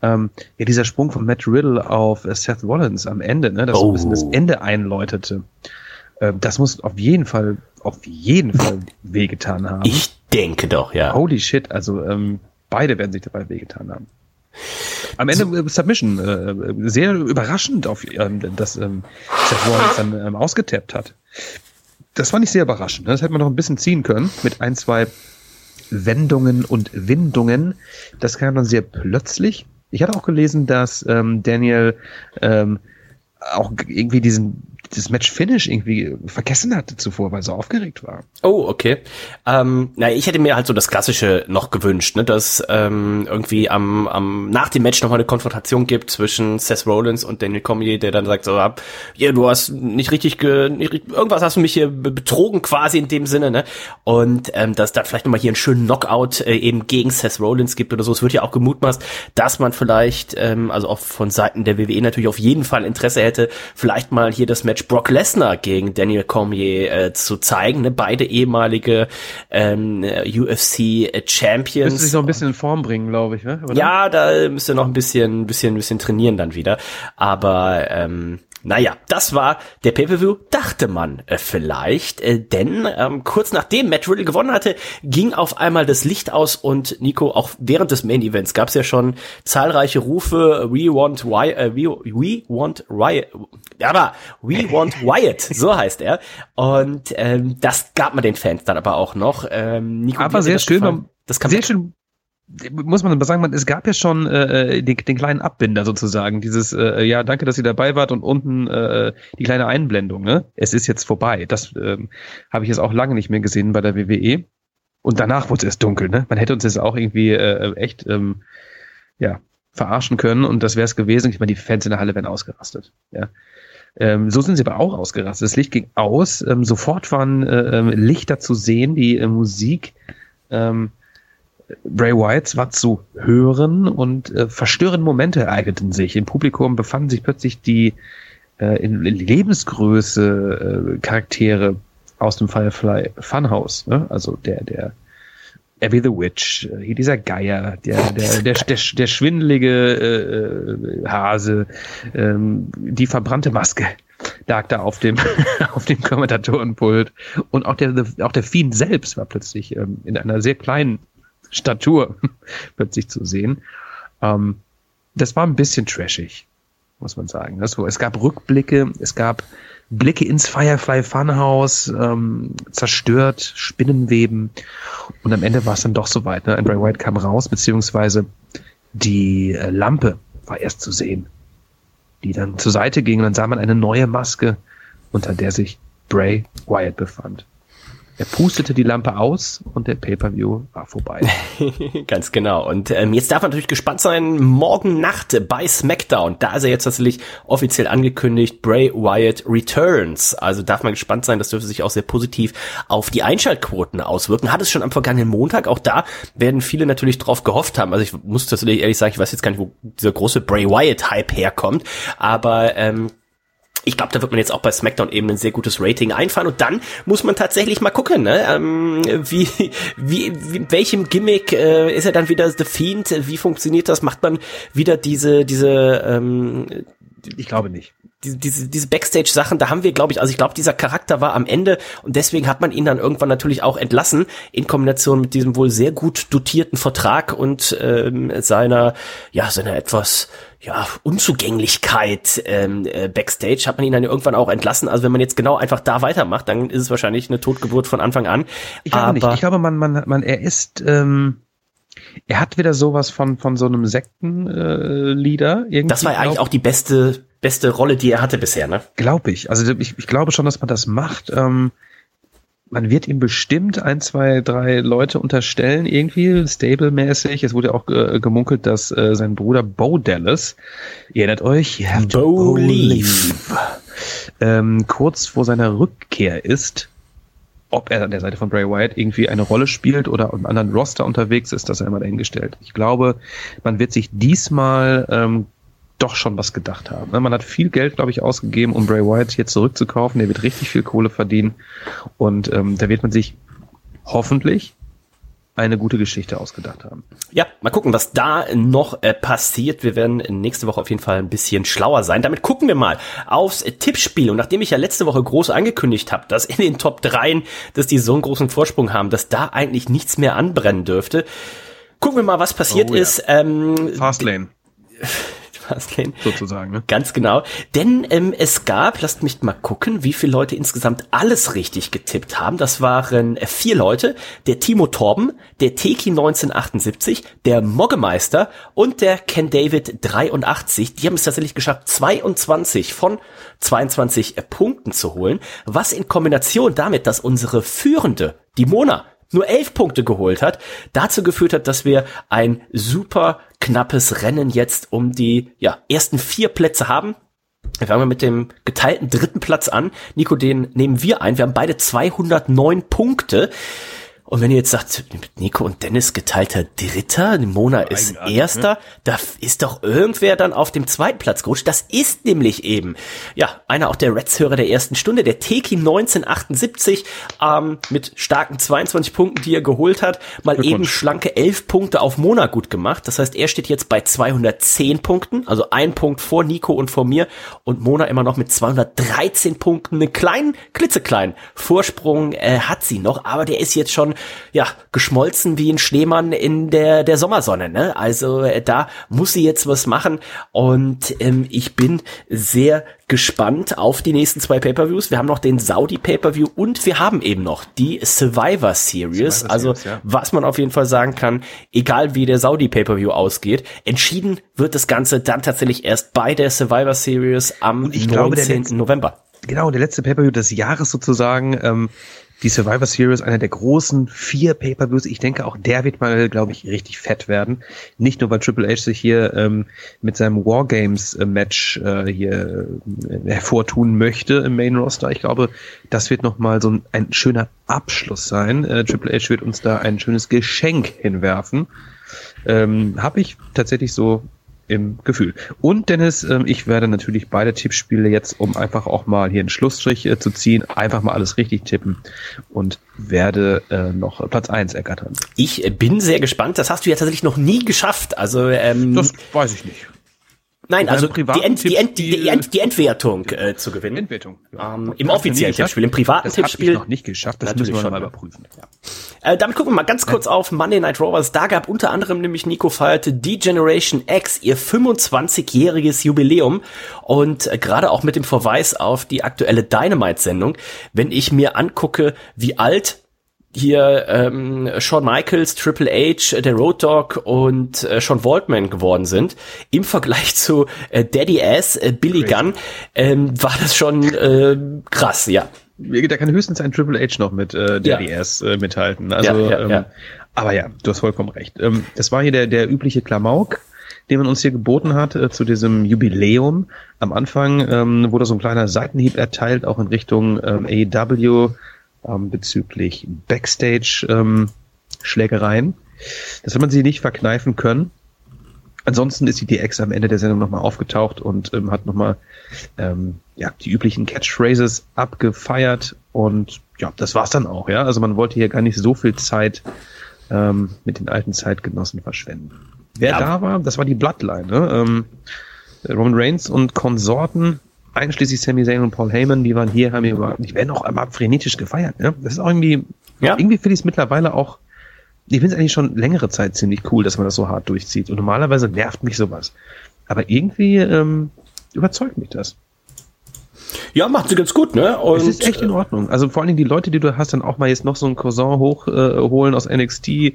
ähm, ja dieser Sprung von Matt Riddle auf äh, Seth Rollins am Ende, ne, das oh. so ein bisschen das oh. Ende einläutete. Äh, das muss auf jeden Fall, auf jeden Fall wehgetan haben. Ich denke doch, ja. Holy shit, also ähm, beide werden sich dabei wehgetan haben. Am Ende äh, Submission, äh, sehr überraschend, auf, ähm, dass ähm, Seth Rollins dann ähm, ausgetappt hat. Das fand ich sehr überraschend. Ne? Das hätte man noch ein bisschen ziehen können mit ein, zwei Wendungen und Windungen. Das kam dann sehr plötzlich. Ich hatte auch gelesen, dass ähm, Daniel ähm, auch irgendwie diesen das Match-Finish irgendwie vergessen hatte zuvor, weil so aufgeregt war. Oh, okay. Ähm, na, ich hätte mir halt so das Klassische noch gewünscht, ne, dass ähm, irgendwie am, am nach dem Match nochmal eine Konfrontation gibt zwischen Seth Rollins und Daniel Cormier, der dann sagt so, ja, yeah, du hast nicht richtig, ge nicht, irgendwas hast du mich hier betrogen quasi in dem Sinne, ne? Und ähm, dass da vielleicht nochmal hier einen schönen Knockout äh, eben gegen Seth Rollins gibt oder so. Es wird ja auch gemutmaßt, dass man vielleicht, ähm, also auch von Seiten der WWE natürlich auf jeden Fall Interesse hätte, vielleicht mal hier das Match Match Brock Lesnar gegen Daniel Cormier äh, zu zeigen. Ne? Beide ehemalige ähm, UFC Champions. Müsste sich noch ein bisschen in Form bringen, glaube ich. Ne? Oder? Ja, da müsste noch ein bisschen, bisschen, bisschen trainieren dann wieder. Aber ähm, naja, das war der Pay-Per-View, dachte man äh, vielleicht, äh, denn ähm, kurz nachdem Matt Riddle gewonnen hatte, ging auf einmal das Licht aus und Nico, auch während des Main Events gab es ja schon zahlreiche Rufe, we want Wyatt, äh, we, we want Riot, aber we <laughs> want Wyatt, so heißt er. Und ähm, das gab man den Fans dann aber auch noch. Ähm, Nico, aber sehr schön, das kann sehr schön muss man sagen, es gab ja schon äh, den, den kleinen Abbinder sozusagen, dieses äh, ja, danke, dass ihr dabei wart und unten äh, die kleine Einblendung, ne? Es ist jetzt vorbei. Das ähm, habe ich jetzt auch lange nicht mehr gesehen bei der WWE. Und danach wurde es erst dunkel, ne? Man hätte uns jetzt auch irgendwie äh, echt ähm, ja, verarschen können und das wäre es gewesen. Ich meine, die Fans in der Halle wären ausgerastet. Ja. Ähm, so sind sie aber auch ausgerastet. Das Licht ging aus, ähm, sofort waren äh, ähm, Lichter zu sehen, die äh, Musik ähm, Bray Wyatt war zu hören und äh, verstörende Momente ereigneten sich. Im Publikum befanden sich plötzlich die äh, in, in Lebensgröße äh, Charaktere aus dem Firefly Funhouse. Ne? Also der, der Abby the Witch, äh, hier dieser Geier, der, der, der, der, der schwindelige äh, Hase, ähm, die verbrannte Maske lag da auf dem, <laughs> auf dem Kommentatorenpult. Und auch der, auch der Fiend selbst war plötzlich ähm, in einer sehr kleinen Statur <laughs> plötzlich zu sehen. Ähm, das war ein bisschen trashig, muss man sagen. Das, es gab Rückblicke, es gab Blicke ins Firefly Funhouse, ähm, zerstört, Spinnenweben. Und am Ende war es dann doch soweit. Ne? Andre White kam raus, beziehungsweise die äh, Lampe war erst zu sehen, die dann zur Seite ging. Und dann sah man eine neue Maske, unter der sich Bray Wyatt befand. Er pustete die Lampe aus und der Pay-per-View war vorbei. <laughs> Ganz genau. Und ähm, jetzt darf man natürlich gespannt sein, morgen Nacht bei SmackDown. Da ist er jetzt tatsächlich offiziell angekündigt, Bray Wyatt Returns. Also darf man gespannt sein, das dürfte sich auch sehr positiv auf die Einschaltquoten auswirken. Hat es schon am vergangenen Montag. Auch da werden viele natürlich drauf gehofft haben. Also ich muss tatsächlich ehrlich sagen, ich weiß jetzt gar nicht, wo dieser große Bray Wyatt-Hype herkommt. Aber ähm, ich glaube, da wird man jetzt auch bei SmackDown eben ein sehr gutes Rating einfahren und dann muss man tatsächlich mal gucken, ne? ähm, wie, wie, wie welchem Gimmick äh, ist er dann wieder The Fiend? Wie funktioniert das? Macht man wieder diese diese ähm, ich glaube nicht. Diese, diese, diese Backstage-Sachen, da haben wir, glaube ich, also ich glaube, dieser Charakter war am Ende und deswegen hat man ihn dann irgendwann natürlich auch entlassen, in Kombination mit diesem wohl sehr gut dotierten Vertrag und ähm, seiner, ja, seiner etwas ja, Unzugänglichkeit ähm, äh, Backstage hat man ihn dann irgendwann auch entlassen. Also wenn man jetzt genau einfach da weitermacht, dann ist es wahrscheinlich eine Totgeburt von Anfang an. Ich glaube nicht. Ich glaube, man, man, man, er ist, ähm, er hat wieder sowas von von so einem Sektenleader. Äh, das war eigentlich auch die beste beste Rolle, die er hatte bisher, ne? Glaube ich. Also ich, ich glaube schon, dass man das macht. Ähm, man wird ihm bestimmt ein, zwei, drei Leute unterstellen, irgendwie stable-mäßig. Es wurde auch äh, gemunkelt, dass äh, sein Bruder Bo Dallas, ihr erinnert euch, Bo Leaf, ähm, kurz vor seiner Rückkehr ist. Ob er an der Seite von Bray Wyatt irgendwie eine Rolle spielt oder im anderen Roster unterwegs ist, das sei immer dahingestellt. Ich glaube, man wird sich diesmal ähm, doch schon was gedacht haben. Man hat viel Geld, glaube ich, ausgegeben, um Bray Wyatt hier zurückzukaufen. Der wird richtig viel Kohle verdienen. Und ähm, da wird man sich hoffentlich eine gute Geschichte ausgedacht haben. Ja, mal gucken, was da noch äh, passiert. Wir werden nächste Woche auf jeden Fall ein bisschen schlauer sein. Damit gucken wir mal aufs äh, Tippspiel. Und nachdem ich ja letzte Woche groß angekündigt habe, dass in den Top 3, dass die so einen großen Vorsprung haben, dass da eigentlich nichts mehr anbrennen dürfte, gucken wir mal, was passiert oh, ja. ist. Ähm, Fastlane. Fastlane. Sozusagen, ne? Ganz genau. Denn ähm, es gab, lasst mich mal gucken, wie viele Leute insgesamt alles richtig getippt haben. Das waren äh, vier Leute. Der Timo Torben, der Teki 1978, der Moggemeister und der Ken David 83. Die haben es tatsächlich geschafft, 22 von 22 äh, Punkten zu holen. Was in Kombination damit, dass unsere führende, die Mona, nur elf Punkte geholt hat, dazu geführt hat, dass wir ein super knappes Rennen jetzt um die ja, ersten vier Plätze haben. Wir fangen mit dem geteilten dritten Platz an. Nico, den nehmen wir ein. Wir haben beide 209 Punkte. Und wenn ihr jetzt sagt, Nico und Dennis geteilter Dritter, Mona ist ne? Erster, ne? da ist doch irgendwer dann auf dem zweiten Platz gerutscht. Das ist nämlich eben, ja, einer auch der Reds-Hörer der ersten Stunde, der Teki 1978, ähm, mit starken 22 Punkten, die er geholt hat, mal eben schlanke 11 Punkte auf Mona gut gemacht. Das heißt, er steht jetzt bei 210 Punkten, also ein Punkt vor Nico und vor mir und Mona immer noch mit 213 Punkten, einen kleinen, klitzekleinen Vorsprung äh, hat sie noch, aber der ist jetzt schon ja, geschmolzen wie ein Schneemann in der, der Sommersonne. Ne? Also äh, da muss sie jetzt was machen und ähm, ich bin sehr gespannt auf die nächsten zwei Pay-per-Views. Wir haben noch den Saudi Pay-per-View und wir haben eben noch die Survivor Series. Survivor also ja. was man auf jeden Fall sagen kann, egal wie der Saudi Pay-per-View ausgeht, entschieden wird das Ganze dann tatsächlich erst bei der Survivor Series am 19. Glaube, letzte, November. Genau, der letzte Pay-per-View des Jahres sozusagen. Ähm, die Survivor Series, einer der großen vier Pay-Per-Views. Ich denke, auch der wird mal, glaube ich, richtig fett werden. Nicht nur, weil Triple H sich hier ähm, mit seinem Wargames-Match äh, hier äh, hervortun möchte im Main Roster. Ich glaube, das wird nochmal so ein, ein schöner Abschluss sein. Äh, Triple H wird uns da ein schönes Geschenk hinwerfen. Ähm, Habe ich tatsächlich so im Gefühl. Und Dennis, ähm, ich werde natürlich beide Tippspiele jetzt, um einfach auch mal hier einen Schlussstrich äh, zu ziehen, einfach mal alles richtig tippen und werde äh, noch Platz eins ergattern. Ich bin sehr gespannt. Das hast du ja tatsächlich noch nie geschafft. Also ähm, das weiß ich nicht. Nein, also die, End, die, End, die, End, die Endwertung äh, zu gewinnen. Endwertung. Ja. Ähm, Im offiziellen Tippspiel, im privaten das Tippspiel. Das noch nicht geschafft, das müssen wir noch mal überprüfen. Ja. Äh, damit gucken wir mal ganz kurz auf Monday Night Rovers. Da gab unter anderem nämlich Nico feierte die Generation X ihr 25-jähriges Jubiläum und äh, gerade auch mit dem Verweis auf die aktuelle Dynamite-Sendung. Wenn ich mir angucke, wie alt hier ähm, Shawn Michaels, Triple H, der Road Dog und äh, Sean Waltman geworden sind, im Vergleich zu äh, Daddy Ass, äh, Billy Gunn, ähm, war das schon äh, krass, ja. Da kann höchstens ein Triple H noch mit äh, Daddy ja. Ass äh, mithalten. Also, ja, ja, ähm, ja. aber ja, du hast vollkommen recht. Ähm, das war hier der, der übliche Klamauk, den man uns hier geboten hat äh, zu diesem Jubiläum. Am Anfang ähm, wurde so ein kleiner Seitenhieb erteilt, auch in Richtung ähm, AEW ähm, bezüglich Backstage-Schlägereien. Ähm, das wird man sie nicht verkneifen können. Ansonsten ist die DX am Ende der Sendung nochmal aufgetaucht und ähm, hat nochmal ähm, ja, die üblichen Catchphrases abgefeiert und ja, das war's dann auch, ja. Also man wollte hier gar nicht so viel Zeit ähm, mit den alten Zeitgenossen verschwenden. Wer Ja. da war, das war die Bloodline, ne? Ähm, Roman Reigns und Konsorten, einschließlich Sami Zayn und Paul Heyman, die waren hier, haben hier nicht, werden auch immer frenetisch gefeiert, ne? Das ist auch irgendwie, Ja. irgendwie finde ich es mittlerweile auch, ich finde es eigentlich schon längere Zeit ziemlich cool, dass man das so hart durchzieht. Und normalerweise nervt mich sowas. Aber irgendwie ähm, überzeugt mich das. Ja, macht sie ganz gut, ne? Und es ist echt in Ordnung. Also vor allen Dingen die Leute, die du hast, dann auch mal jetzt noch so einen Cousin hochholen äh, aus NXT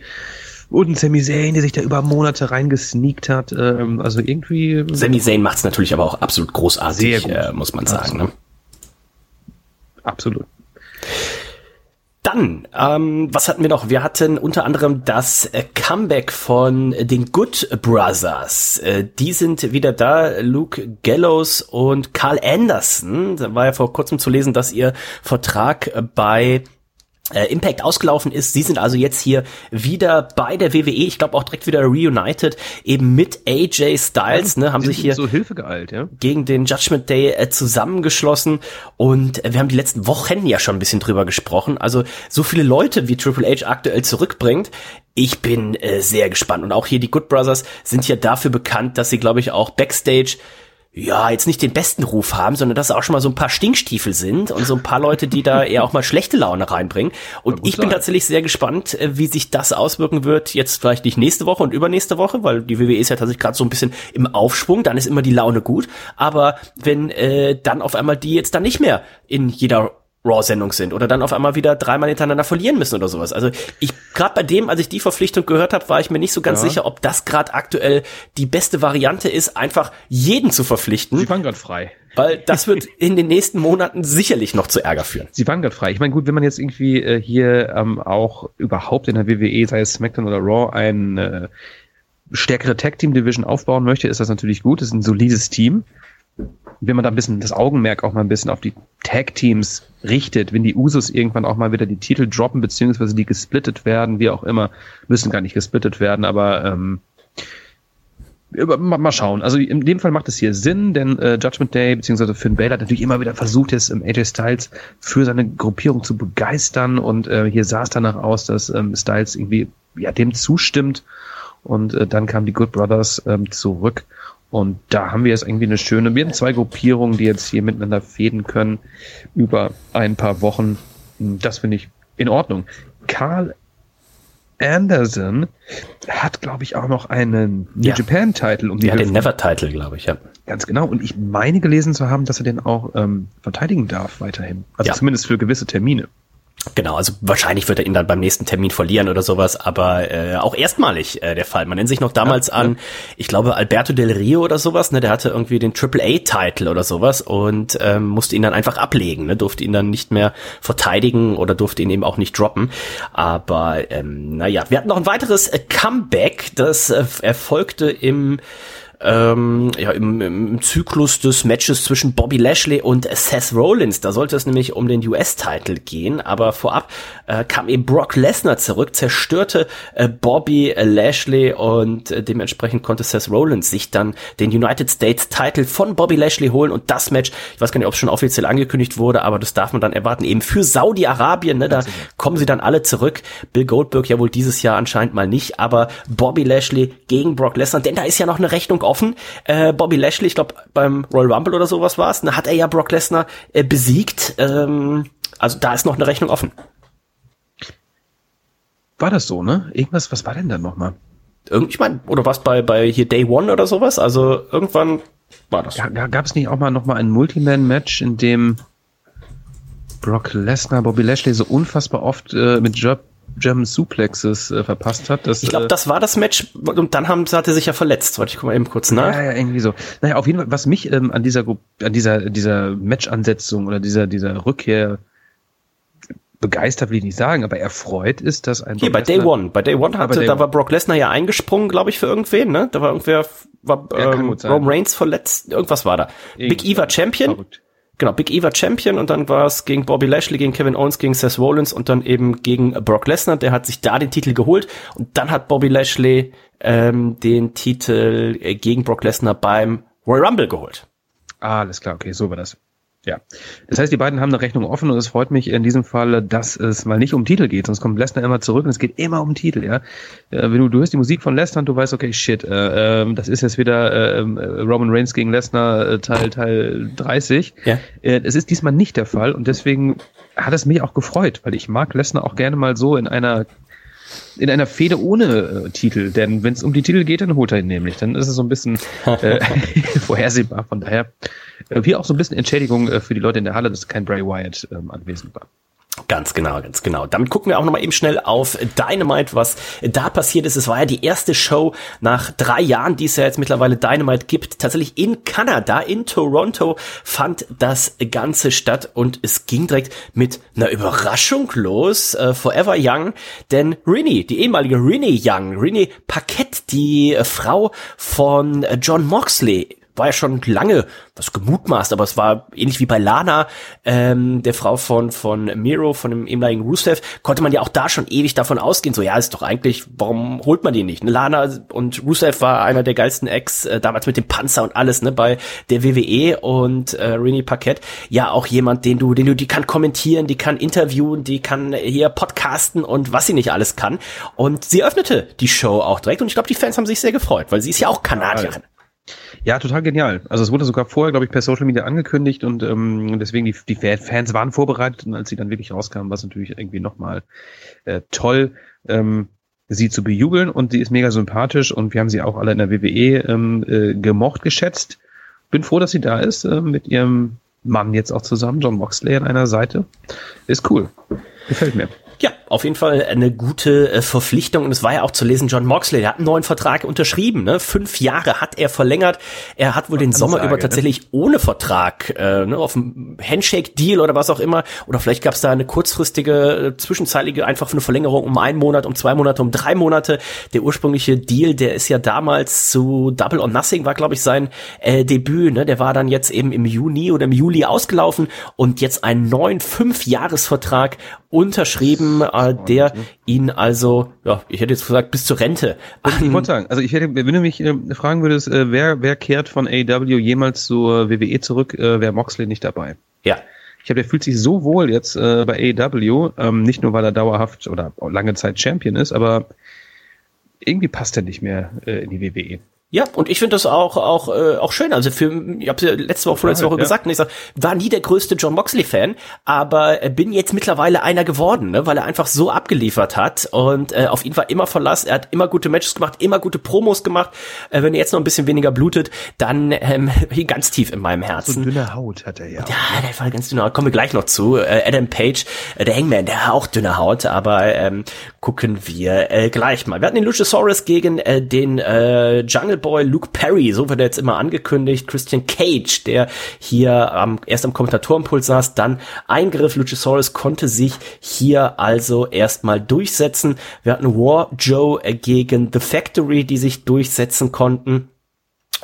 und einen Sami Zayn, der sich da über Monate reingesneakt hat. Ähm, also irgendwie Sami Zayn macht's natürlich aber auch absolut großartig. Äh, muss man sagen. Ne? absolut. Dann, ähm, was hatten wir noch? Wir hatten unter anderem das äh, Comeback von den Good Brothers. Äh, die sind wieder da. Luke Gallows und Carl Anderson. Da war ja vor kurzem zu lesen, dass ihr Vertrag bei äh, Impact ausgelaufen ist. Sie sind also jetzt hier wieder bei der WWE. Ich glaube auch direkt wieder reunited, eben mit AJ Styles. Ne, haben sich hier so Hilfe geeilt, ja. gegen den Judgment Day äh, zusammengeschlossen und äh, wir haben die letzten Wochen ja schon ein bisschen drüber gesprochen. Also so viele Leute wie Triple H aktuell zurückbringt. Ich bin äh, sehr gespannt und auch hier die Good Brothers sind ja dafür bekannt, dass sie glaube ich auch backstage ja, jetzt nicht den besten Ruf haben, sondern dass auch schon mal so ein paar Stinkstiefel sind und so ein paar Leute, die da eher auch mal schlechte Laune reinbringen. Und ich bin sein. tatsächlich sehr gespannt, äh, wie sich das auswirken wird. Jetzt vielleicht nicht nächste Woche und übernächste Woche, weil die WWE ist ja tatsächlich gerade so ein bisschen im Aufschwung. Dann ist immer die Laune gut. Aber wenn äh, dann auf einmal die jetzt dann nicht mehr in jeder Raw-Sendung sind oder dann auf einmal wieder dreimal hintereinander verlieren müssen oder sowas. Also ich gerade bei dem, als ich die Verpflichtung gehört habe, war ich mir nicht so ganz Ja. sicher, ob das gerade aktuell die beste Variante ist, einfach jeden zu verpflichten. Sie waren gerade frei. Weil das wird in den nächsten Monaten sicherlich noch zu Ärger führen. Sie waren gerade frei. Ich meine, gut, wenn man jetzt irgendwie äh, hier ähm, auch überhaupt in der WWE, sei es SmackDown oder Raw, ein äh, stärkere Tag Team Division aufbauen möchte, ist das natürlich gut. Das ist ein solides Team. Wenn man da ein bisschen das Augenmerk auch mal ein bisschen auf die Tag Teams richtet, wenn die Usos irgendwann auch mal wieder die Titel droppen, beziehungsweise die gesplittet werden, wie auch immer, müssen gar nicht gesplittet werden, aber ähm, mal, schauen. Also in dem Fall macht es hier Sinn, denn äh, Judgment Day beziehungsweise Finn Balor hat natürlich immer wieder versucht, jetzt ähm, AJ Styles für seine Gruppierung zu begeistern und äh, hier sah es danach aus, dass ähm, Styles irgendwie ja dem zustimmt und äh, dann kamen die Good Brothers ähm, zurück und da haben wir jetzt irgendwie eine schöne, wir haben zwei Gruppierungen, die jetzt hier miteinander fäden können über ein paar Wochen. Das finde ich in Ordnung. Carl Anderson hat, glaube ich, auch noch einen New Ja. Japan-Titel um die Ja, den Hüfte. Never-Title, glaube ich, ja. Ganz genau. Und ich meine gelesen zu haben, dass er den auch ähm, verteidigen darf weiterhin. Also Ja. zumindest für gewisse Termine. Genau, also wahrscheinlich wird er ihn dann beim nächsten Termin verlieren oder sowas, aber äh, auch erstmalig äh, der Fall. Man nennt sich noch damals Ja, an, ich glaube Alberto Del Rio oder sowas, ne, der hatte irgendwie den A-Titel oder sowas und ähm, musste ihn dann einfach ablegen, ne, durfte ihn dann nicht mehr verteidigen oder durfte ihn eben auch nicht droppen. Aber ähm, naja, wir hatten noch ein weiteres äh, Comeback, das äh, erfolgte im ähm, ja, im, im Zyklus des Matches zwischen Bobby Lashley und Seth Rollins. Da sollte es nämlich um den US-Titel gehen, aber vorab äh, kam eben Brock Lesnar zurück, zerstörte äh, Bobby Lashley und äh, dementsprechend konnte Seth Rollins sich dann den United States Title von Bobby Lashley holen und das Match, ich weiß gar nicht, ob es schon offiziell angekündigt wurde, aber das darf man dann erwarten, eben für Saudi-Arabien, ne, da kommen sie dann alle zurück. Bill Goldberg ja wohl dieses Jahr anscheinend mal nicht, aber Bobby Lashley gegen Brock Lesnar, denn da ist ja noch eine Rechnung offen. Äh, Bobby Lashley, ich glaube beim Royal Rumble oder sowas war es, da hat er ja Brock Lesnar äh, besiegt. Ähm, also da ist noch eine Rechnung offen. War das so, ne? Irgendwas, was war denn da nochmal? Irgend, ich meine, oder was bei bei hier Day One oder sowas? Also irgendwann war das. Ja, Gab es nicht auch mal nochmal ein Multiman-Match, in dem Brock Lesnar Bobby Lashley so unfassbar oft äh, mit Ger German Suplexes äh, verpasst hat? Dass, Ich glaube, äh, das war das Match und dann haben, hat er sich ja verletzt. Warte, ich guck mal eben kurz nach. Ja, ja, irgendwie so. Naja, auf jeden Fall, was mich ähm, an dieser an dieser, dieser Match-Ansetzung oder dieser, dieser Rückkehr begeistert, will ich nicht sagen, aber erfreut ist, dass ein Hier Brock bei Day Lesnar- One. Bei Day One hatte, Day da war Brock Lesnar ja eingesprungen, glaube ich, für irgendwen, ne? Da war irgendwer, war Ja, ähm. Roman Reigns verletzt, irgendwas war da. Big Irgendwie Eva Champion, Verrückt. Genau, Big Eva Champion und dann war es gegen Bobby Lashley, gegen Kevin Owens, gegen Seth Rollins und dann eben gegen Brock Lesnar. Der hat sich da den Titel geholt und dann hat Bobby Lashley ähm, den Titel äh, gegen Brock Lesnar beim Royal Rumble geholt. Alles klar, okay, so war das. Ja, das heißt, die beiden haben eine Rechnung offen und es freut mich in diesem Fall, dass es mal nicht um Titel geht, sonst kommt Lesnar immer zurück und es geht immer um Titel, ja. Äh, wenn du, du hörst die Musik von Lesnar und du weißt, okay, shit, äh, äh, das ist jetzt wieder äh, Roman Reigns gegen Lesnar äh, Teil Teil 30. Ja. Äh, es ist diesmal nicht der Fall und deswegen hat es mich auch gefreut, weil ich mag Lesnar auch gerne mal so in einer in einer Fehde ohne äh, Titel, denn wenn es um die Titel geht, dann holt er ihn nämlich. Dann ist es so ein bisschen äh, <laughs> <laughs> vorhersehbar. Von daher, äh, wie auch so ein bisschen Entschädigung äh, für die Leute in der Halle, dass kein Bray Wyatt ähm, anwesend war. Ganz genau, ganz genau. Damit gucken wir auch nochmal eben schnell auf Dynamite, was da passiert ist. Es war ja die erste Show nach drei Jahren, die es ja jetzt mittlerweile Dynamite gibt. Tatsächlich in Kanada, in Toronto fand das Ganze statt und es ging direkt mit einer Überraschung los. Uh, Forever Young, denn Rini, die ehemalige Rini Young, Rini Paquette, die Frau von John Moxley, war ja schon lange was gemutmaßt, aber es war ähnlich wie bei Lana, ähm, der Frau von von Miro, von dem ehemaligen Rusev, konnte man ja auch da schon ewig davon ausgehen, so ja, ist doch eigentlich, warum holt man die nicht? Ne, Lana und Rusev war einer der geilsten Ex, äh, damals mit dem Panzer und alles, ne, bei der WWE und äh, Rini Paquette, ja auch jemand, den du, den du, die kann kommentieren, die kann interviewen, die kann hier podcasten und was sie nicht alles kann. Und sie öffnete die Show auch direkt und ich glaube, die Fans haben sich sehr gefreut, weil sie ist ja auch Kanadierin. Ja, total genial. Also es wurde sogar vorher, glaube ich, per Social Media angekündigt und ähm, deswegen die, die Fans waren vorbereitet und als sie dann wirklich rauskamen, war es natürlich irgendwie nochmal äh, toll, ähm, sie zu bejubeln und sie ist mega sympathisch und wir haben sie auch alle in der WWE ähm, äh, gemocht, geschätzt. Bin froh, dass sie da ist, äh, mit ihrem Mann jetzt auch zusammen, John Moxley an einer Seite. Ist cool. Gefällt mir. Ja, auf jeden Fall eine gute äh, Verpflichtung. Und es war ja auch zu lesen, John Moxley, der hat einen neuen Vertrag unterschrieben. Ne? Fünf Jahre hat er verlängert. Er hat wohl den Sommer über ne? tatsächlich ne? ohne Vertrag, äh, ne, auf einem Handshake-Deal oder was auch immer. Oder vielleicht gab es da eine kurzfristige, äh, zwischenzeitliche, einfach eine Verlängerung um einen Monat, um zwei Monate, um drei Monate. Der ursprüngliche Deal, der ist ja damals zu Double or Nothing, war glaube ich sein äh, Debüt. Ne? Der war dann jetzt eben im Juni oder im Juli ausgelaufen und jetzt einen neuen Fünf-Jahres-Vertrag unterschrieben, äh, der ihn also, ja, ich hätte jetzt gesagt, bis zur Rente. Ich <laughs> wollte sagen, also ich hätte, wenn du mich äh, fragen würdest, äh, wer, wer kehrt von AW jemals zur WWE zurück, äh, wäre Moxley nicht dabei. Ja. Ich habe, der fühlt sich so wohl jetzt äh, bei AEW, ähm, nicht nur weil er dauerhaft oder lange Zeit Champion ist, aber irgendwie passt er nicht mehr äh, in die WWE. Ja, und ich finde das auch auch äh, auch schön. Also für ich habe ja letzte Woche vorletzte Woche ja. gesagt, und ich sag, war nie der größte John Moxley Fan, aber bin jetzt mittlerweile einer geworden, ne, weil er einfach so abgeliefert hat und äh, auf ihn war immer Verlass. Er hat immer gute Matches gemacht, immer gute Promos gemacht. Äh, wenn er jetzt noch ein bisschen weniger blutet, dann ähm, <laughs> ganz tief in meinem Herzen. So dünne Haut hat er ja. Ja, der war ganz dünne Haut. Kommen wir gleich noch zu. Äh, Adam Page, äh, der Hangman, der hat auch dünne Haut, aber ähm, gucken wir äh, gleich mal. Wir hatten den Luchasaurus gegen äh, den äh, Jungle Boy Luke Perry, so wird er jetzt immer angekündigt. Christian Cage, der hier ähm, erst am Kommentatorenpult saß, dann Eingriff. Luchasaurus konnte sich hier also erstmal durchsetzen. Wir hatten War Joe gegen The Factory, die sich durchsetzen konnten.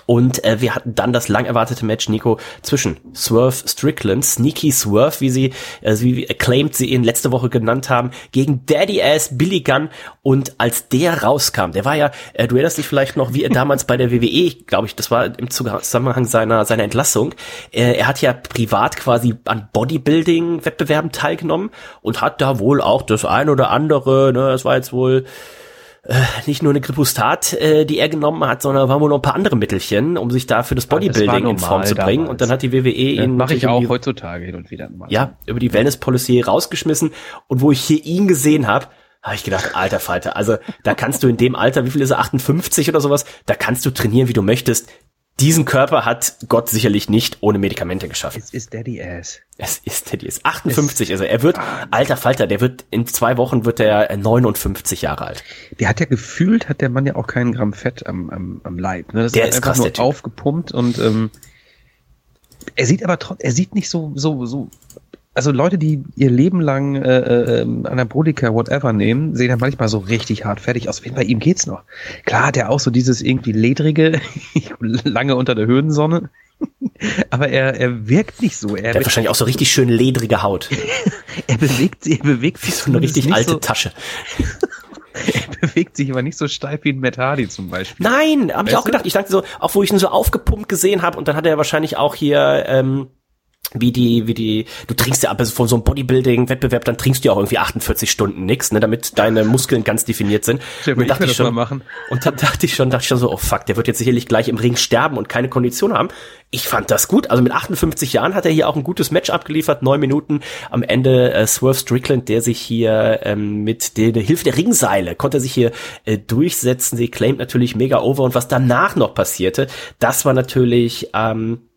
Und äh, wir hatten dann das lang erwartete Match, Nico, zwischen Swerve Strickland, Sneaky Swerve, wie sie, äh, wie acclaimed sie ihn letzte Woche genannt haben, gegen Daddy Ass Billy Gunn. Und als der rauskam, der war ja, äh, du erinnerst dich vielleicht noch, wie er damals bei der WWE, glaube ich, das war im Zusammenhang seiner, seiner Entlassung, äh, er hat ja privat quasi an Bodybuilding-Wettbewerben teilgenommen und hat da wohl auch das ein oder andere, ne, das war jetzt wohl äh, nicht nur eine Gripustat, äh, die er genommen hat, sondern waren wohl noch ein paar andere Mittelchen, um sich da für das Bodybuilding das in Form zu bringen. Damals. Und dann hat die WWE ihn. Mache ich auch heutzutage hin und wieder mal. Ja, über die Wellness Policy rausgeschmissen. Und wo ich hier ihn gesehen habe, habe ich gedacht, alter Falter, also da kannst du in dem Alter, wie viel ist er, 58 oder sowas, da kannst du trainieren, wie du möchtest diesen Körper hat Gott sicherlich nicht ohne Medikamente geschaffen. Es ist Daddy Ass. Es ist Daddy Ass. 58 ist er. Er wird, alter Falter, der wird, in zwei Wochen wird er 59 Jahre alt. Der hat ja gefühlt, hat der Mann ja auch keinen Gramm Fett am, am, am Leib. Ne? Das der ist, ist krass, nur aufgepumpt und ähm, er sieht aber trotzdem, er sieht nicht so, so, so also Leute, die ihr Leben lang äh, äh, Anabolika, whatever nehmen, sehen ja manchmal so richtig hart fertig aus. Bei ihm geht's noch. Klar hat er auch so dieses irgendwie ledrige, <laughs> lange unter der Höhensonne. <laughs> Aber er, er wirkt nicht so. Er der hat wahrscheinlich auch so richtig schön ledrige Haut. <laughs> er bewegt sich, er bewegt sich so eine richtig alte so, Tasche. er bewegt sich aber nicht so steif wie ein Matt Hardy zum Beispiel. Nein, habe ich auch gedacht. Ich dachte so, auch wo ich ihn so aufgepumpt gesehen habe und dann hat er wahrscheinlich auch hier ähm, wie die, wie die, du trinkst ja ab von so einem Bodybuilding-Wettbewerb, dann trinkst du ja auch irgendwie 48 Stunden nix, ne, damit deine Muskeln ganz definiert sind. Mir, und, dachte ich schon, machen. und dann dachte ich schon, dachte ich schon so, oh fuck, der wird jetzt sicherlich gleich im Ring sterben und keine Kondition haben. Ich fand das gut. Also mit 58 Jahren hat er hier auch ein gutes Match abgeliefert, neun Minuten. Am Ende äh, Swerve Strickland, der sich hier ähm, mit der, der Hilfe der Ringseile konnte er sich hier äh, durchsetzen. Sie claimt natürlich mega over und was danach noch passierte, das war natürlich ähm,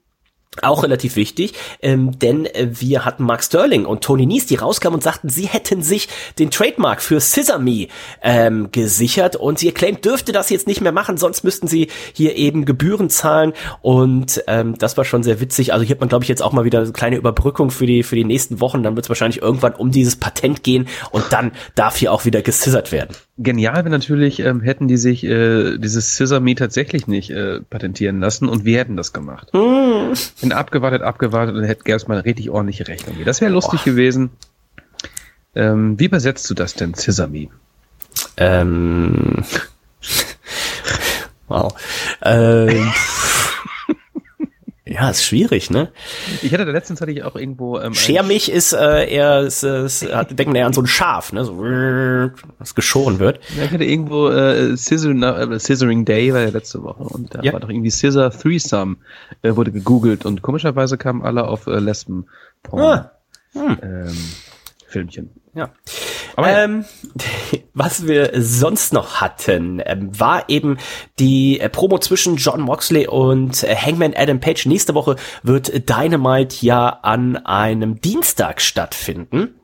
auch relativ wichtig, ähm, denn äh, wir hatten Mark Sterling und Tony Nies, die rauskamen und sagten, sie hätten sich den Trademark für Sesame ähm, gesichert und sie claimt, dürfte das jetzt nicht mehr machen, sonst müssten sie hier eben Gebühren zahlen und ähm, das war schon sehr witzig. Also hier hat man, glaube ich, jetzt auch mal wieder eine kleine Überbrückung für die für die nächsten Wochen. Dann wird es wahrscheinlich irgendwann um dieses Patent gehen und dann darf hier auch wieder gescissert werden. Genial wäre natürlich, ähm, hätten die sich äh, dieses Sesame tatsächlich nicht äh, patentieren lassen und wir hätten das gemacht. Hm. Bin abgewartet, abgewartet und hätte erst mal eine richtig ordentliche Rechnung. Das wäre lustig oh. gewesen. Ähm, wie übersetzt du das denn, Sesame? Ähm. <laughs> wow. Ähm. Ja, ist schwierig, ne? Ich hatte da letztens hatte ich auch irgendwo. Ähm, Schermich ist äh, eher, ist, ist, denken eher an so ein Schaf, ne? So, was geschoren wird. Ja, ich hatte irgendwo äh, Scissoring, äh, Scissoring Day war ja letzte Woche und da ja. war doch irgendwie Scissor Threesome äh, wurde gegoogelt und komischerweise kamen alle auf äh, Lesben ah. hm. ähm, Filmchen. Ja. Aber ähm, <laughs> was wir sonst noch hatten, ähm, war eben die äh, Promo zwischen John Moxley und äh, Hangman Adam Page. Nächste Woche wird Dynamite ja an einem Dienstag stattfinden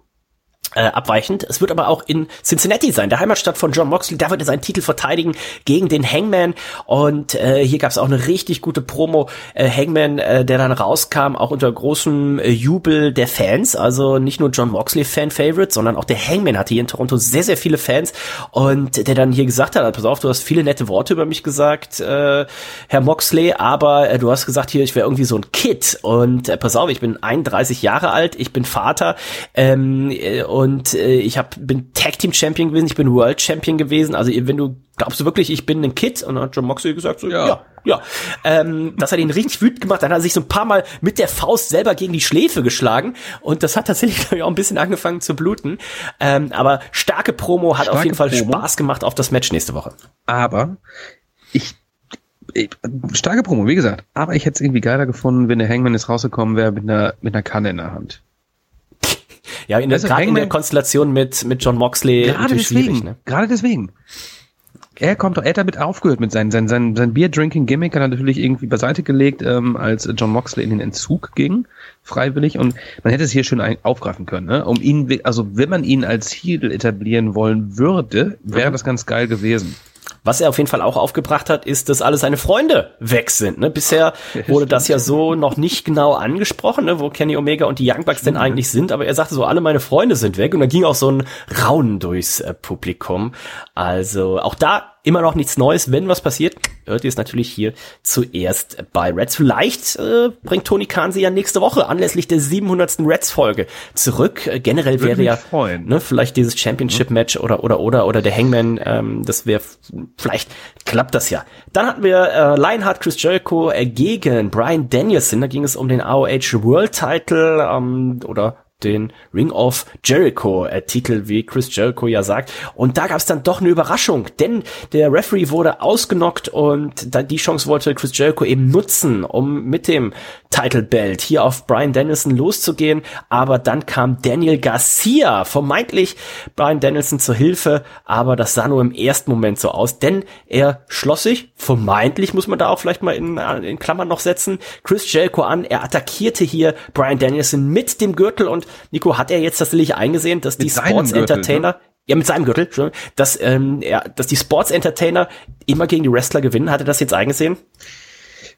äh, abweichend. Es wird aber auch in Cincinnati sein, der Heimatstadt von John Moxley. Da wird er seinen Titel verteidigen gegen den Hangman. Und äh, hier gab es auch eine richtig gute Promo. Äh, Hangman, äh, der dann rauskam, auch unter großem äh, Jubel der Fans. Also nicht nur John Moxley Fan-Favorite, sondern auch der Hangman hatte hier in Toronto sehr, sehr viele Fans. Und der dann hier gesagt hat, pass auf, du hast viele nette Worte über mich gesagt, äh, Herr Moxley, aber äh, du hast gesagt hier, ich wäre irgendwie so ein Kid. Und äh, pass auf, ich bin 31 Jahre alt, ich bin Vater. Ähm, äh, und äh, ich hab, bin Tag Team Champion gewesen, ich bin World Champion gewesen. Also wenn du glaubst du wirklich, ich bin ein Kid? Und dann hat John Moxley gesagt so, ja, ja. ja. Ähm, das hat ihn richtig wütend gemacht. Dann hat er sich so ein paar Mal mit der Faust selber gegen die Schläfe geschlagen und das hat tatsächlich <laughs> ich, auch ein bisschen angefangen zu bluten. Ähm, aber starke Promo hat starke auf jeden Fall Promo. Spaß gemacht auf das Match nächste Woche. Aber ich starke Promo, wie gesagt. Aber ich hätte es irgendwie geiler gefunden, wenn der Hangman jetzt rausgekommen wäre mit einer, mit einer Kanne in der Hand. Ja, in der, gerade in der Konstellation mit, mit John Moxley. Gerade deswegen. Ne? Gerade deswegen. Er kommt doch, er hat damit aufgehört mit seinem, sein, sein, sein Beer-Drinking-Gimmick hat er natürlich irgendwie beiseite gelegt, ähm, als John Moxley in den Entzug ging, freiwillig. Und man hätte es hier schön aufgreifen können, ne? Um ihn, also wenn man ihn als Heel etablieren wollen würde, wäre mhm. das ganz geil gewesen. Was er auf jeden Fall auch aufgebracht hat, ist, dass alle seine Freunde weg sind. Ne? Bisher wurde das ja so noch nicht genau angesprochen, ne? wo Kenny Omega und die Young Bucks denn eigentlich sind. Aber er sagte so, alle meine Freunde sind weg. Und dann ging auch so ein Raunen durchs äh, Publikum. Also auch da immer noch nichts Neues. Wenn was passiert, hört ihr es natürlich hier zuerst bei Reds. Vielleicht äh, bringt Tony Khan sie ja nächste Woche anlässlich der 700. Reds-Folge zurück. Äh, generell wäre ja ne, vielleicht dieses Championship-Match oder oder oder oder der Hangman. Ähm, das wäre vielleicht klappt das ja. Dann hatten wir äh, Lionheart Chris Jericho äh, gegen Brian Danielson. Da ging es um den AOH World Title ähm, oder den Ring of Jericho äh, Titel, wie Chris Jericho ja sagt. Und da gab es dann doch eine Überraschung, denn der Referee wurde ausgenockt und da die Chance wollte Chris Jericho eben nutzen, um mit dem Title Belt hier auf Brian Danielson loszugehen. Aber dann kam Daniel Garcia, vermeintlich Brian Danielson zur Hilfe, aber das sah nur im ersten Moment so aus, denn er schloss sich, vermeintlich muss man da auch vielleicht mal in, in Klammern noch setzen, Chris Jericho an. Er attackierte hier Brian Danielson mit dem Gürtel und Nico, hat er jetzt tatsächlich eingesehen, dass mit die Sports Gürtel, Entertainer, ne? ja, mit seinem Gürtel, dass, ähm, ja, dass die Sports Entertainer immer gegen die Wrestler gewinnen? Hat er das jetzt eingesehen?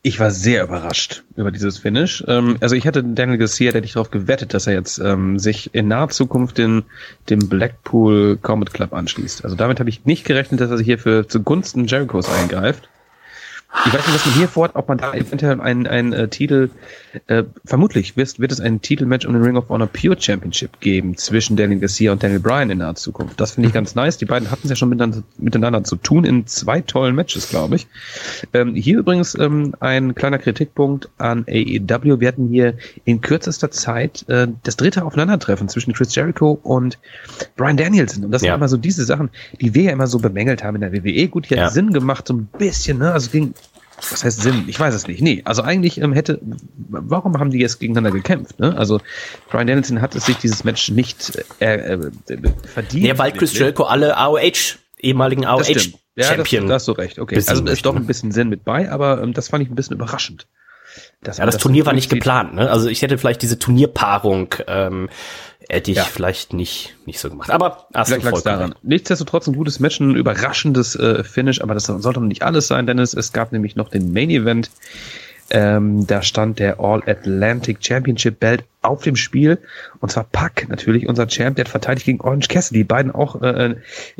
Ich war sehr überrascht über dieses Finish. Ähm, also ich hatte Daniel Garcia, der dich darauf gewettet, dass er jetzt ähm, sich in naher Zukunft den, dem Blackpool Combat Club anschließt. Also damit habe ich nicht gerechnet, dass er sich hier für zugunsten Jerichos eingreift. Ich weiß nicht, was man hier vorhat, ob man da eventuell einen, einen äh, Titel, äh, vermutlich wird, wird es ein Titelmatch um den Ring of Honor Pure Championship geben zwischen Daniel Garcia und Daniel Bryan in naher Zukunft. Das finde ich ganz nice. Die beiden hatten es ja schon miteinander, miteinander zu tun in zwei tollen Matches, glaube ich. Ähm, hier übrigens ähm, ein kleiner Kritikpunkt an AEW. Wir hatten hier in kürzester Zeit äh, das dritte Aufeinandertreffen zwischen Chris Jericho und Bryan Danielson. Und das Ja. sind immer so diese Sachen, die wir ja immer so bemängelt haben in der WWE. Gut, hier Ja. hat Sinn gemacht, so ein bisschen, ne? Also ging was heißt Sinn? Ich weiß es nicht. Nee, also eigentlich ähm, hätte, warum haben die jetzt gegeneinander gekämpft? Ne? Also Brian Danielson hat es sich dieses Match nicht äh, äh, verdient. Ja, weil Chris Jericho alle AOH, ehemaligen das stimmt. Ja, das, da hast du recht. Okay, also ist doch ein bisschen Sinn mit bei, aber ähm, das fand ich ein bisschen überraschend. Ja, man das Turnier war nicht geplant, ne? Also ich hätte vielleicht diese Turnierpaarung, ähm, hätte ich Ja. vielleicht nicht, nicht so gemacht. Aber hast du vollkommen daran. Nichtsdestotrotz ein gutes Match, ein überraschendes äh, Finish, aber das sollte noch nicht alles sein, Dennis. Es gab nämlich noch den Main Event. Ähm, da stand der All Atlantic Championship Belt auf dem Spiel. Und zwar Pack, natürlich unser Champ, der hat verteidigt gegen Orange Cassidy. Die beiden auch äh,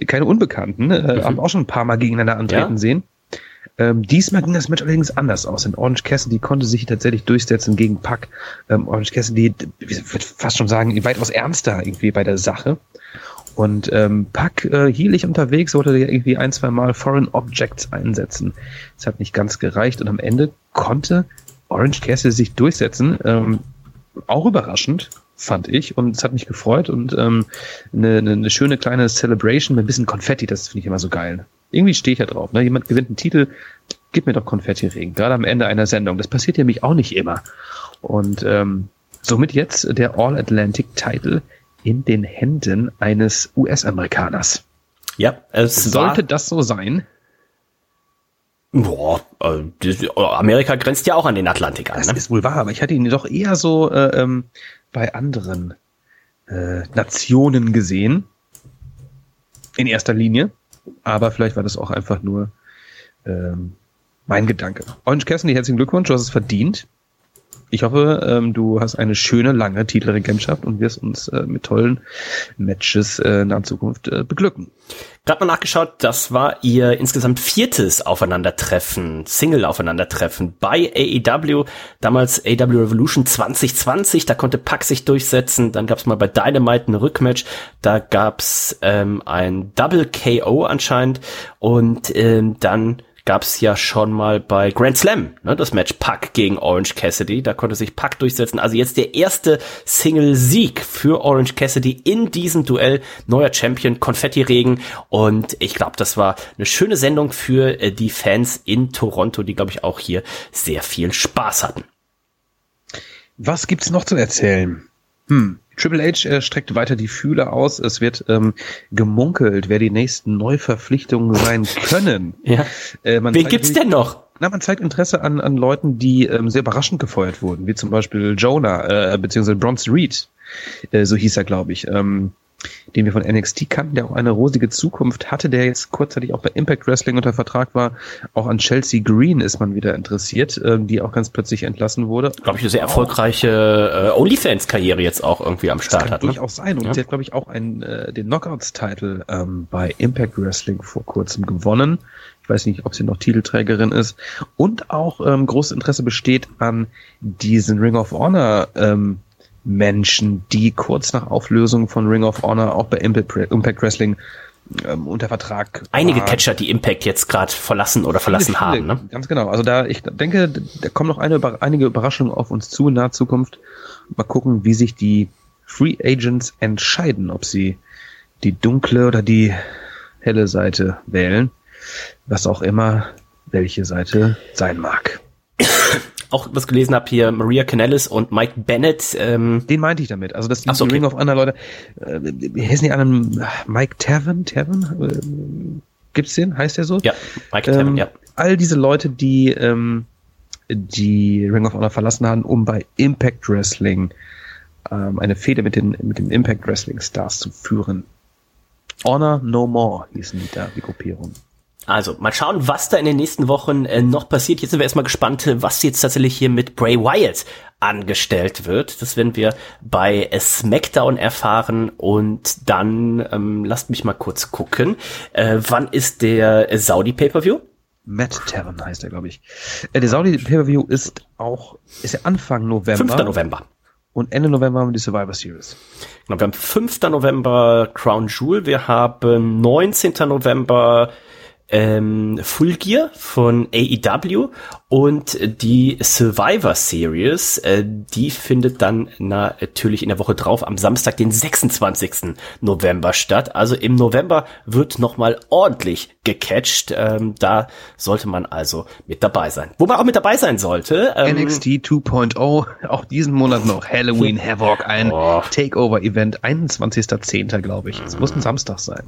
keine Unbekannten, äh, haben auch schon ein paar Mal gegeneinander antreten Ja. sehen. Ähm, diesmal ging das Match allerdings anders aus, denn Orange Cassidy konnte sich tatsächlich durchsetzen gegen Pack. Ähm, Orange Cassidy, ich würde fast schon sagen, weitaus ernster irgendwie bei der Sache. Und ähm, Pack äh, hielig unterwegs, wollte irgendwie ein, zwei Mal Foreign Objects einsetzen. Es hat nicht ganz gereicht und am Ende konnte Orange Cassidy sich durchsetzen. Ähm, auch überraschend, fand ich. Und es hat mich gefreut und ähm, eine, eine schöne kleine Celebration mit ein bisschen Konfetti, das finde ich immer so geil. Irgendwie stehe ich ja drauf. Ne? Jemand gewinnt einen Titel, gib mir doch Konfetti-Regen, gerade am Ende einer Sendung. Das passiert ja mich auch nicht immer. Und ähm, somit jetzt der All-Atlantic-Title in den Händen eines US-Amerikaners. Ja, es Sollte das so sein? boah, äh, das- Amerika grenzt ja auch an den Atlantik an, Das ne? ist wohl wahr, aber ich hatte ihn doch eher so äh, ähm, bei anderen äh, Nationen gesehen. In erster Linie. Aber vielleicht war das auch einfach nur ähm, mein Gedanke. Orange Cassidy, herzlichen Glückwunsch, du hast es verdient. Ich hoffe, ähm, du hast eine schöne, lange Titelregentschaft und wirst uns äh, mit tollen Matches äh, in der Zukunft äh, beglücken. Gerade mal nachgeschaut, das war ihr insgesamt viertes Aufeinandertreffen, Single-Aufeinandertreffen bei AEW, damals AEW Revolution 2020, da konnte Pack sich durchsetzen, dann gab's mal bei Dynamite ein Rückmatch, da gab's ähm, ein Double KO anscheinend und ähm, dann gab's ja schon mal bei Grand Slam, ne, das Match Pack gegen Orange Cassidy, da konnte sich Pack durchsetzen, also jetzt der erste Single-Sieg für Orange Cassidy in diesem Duell, neuer Champion, Konfetti-Regen und ich glaube, das war eine schöne Sendung für äh, die Fans in Toronto, die glaube ich auch hier sehr viel Spaß hatten. Was gibt's noch zu erzählen? Hm. Triple H äh, streckt weiter die Fühler aus. Es wird ähm, gemunkelt, wer die nächsten Neuverpflichtungen sein können. <laughs> Ja. Äh, Wen gibt's denn noch? Na, man zeigt Interesse an, an Leuten, die ähm, sehr überraschend gefeuert wurden, wie zum Beispiel Jonah, äh, beziehungsweise Bronze Reed, äh, so hieß er, glaube ich, ähm, den wir von NXT kannten, der auch eine rosige Zukunft hatte, der jetzt kurzzeitig auch bei Impact Wrestling unter Vertrag war. Auch an Chelsea Green ist man wieder interessiert, ähm, die auch ganz plötzlich entlassen wurde. Glaube ich, eine sehr erfolgreiche äh, OnlyFans-Karriere jetzt auch irgendwie am Start Kann hat. Ne? durchaus sein. Und Ja. sie hat, glaube ich, auch einen, äh, den Knockouts-Titel ähm, bei Impact Wrestling vor kurzem gewonnen. Ich weiß nicht, ob sie noch Titelträgerin ist. Und auch ähm, großes Interesse besteht an diesen Ring of Honor ähm, Menschen, die kurz nach Auflösung von Ring of Honor auch bei Impact, Wrestling ähm, unter Vertrag Einige waren. Catcher, die Impact jetzt gerade verlassen oder verlassen Viele, haben. Ne? Ganz genau. Also da, ich denke, da kommen noch eine, einige Überraschungen auf uns zu in naher Zukunft. Mal gucken, wie sich die Free Agents entscheiden, ob sie die dunkle oder die helle Seite wählen. Was auch immer welche Seite sein mag. <coughs> Auch was gelesen habe hier, Maria Canellis und Mike Bennett. Ähm, Den meinte ich damit. Also das so, okay. Ring of Honor Leute. Äh, heißen die anderen? Mike Tavern? Tavern? Äh, gibt's den? Heißt der so? ja, Mike Ähm, ja. All diese Leute, die ähm, die Ring of Honor verlassen haben, um bei Impact Wrestling ähm, eine Fehde mit den, mit den Impact Wrestling Stars zu führen. Honor No More hießen die da, die Gruppierung. Also, mal schauen, was da in den nächsten Wochen äh, noch passiert. Jetzt sind wir erstmal gespannt, äh, was jetzt tatsächlich hier mit Bray Wyatt angestellt wird. Das werden wir bei SmackDown erfahren und dann, ähm, lasst mich mal kurz gucken. Äh, wann ist der Saudi Pay-Per-View? Matt Terran heißt er, glaube ich. Äh, der Saudi Pay-Per-View ist auch, ist ja Anfang November. 5. November. Und Ende November haben wir die Survivor Series. Genau, wir haben 5. November Crown Jewel, wir haben 19. November ähm, Full Gear von AEW und die Survivor Series, äh, die findet dann natürlich in der Woche drauf am Samstag, den 26. November statt. Also im November wird nochmal ordentlich gecatcht. Ähm, da sollte man also mit dabei sein. Wo man auch mit dabei sein sollte. Ähm, NXT 2.0, auch diesen Monat noch Halloween Havoc, ein oh. Takeover-Event, 21.10. glaube ich. Es muss ein Samstag sein.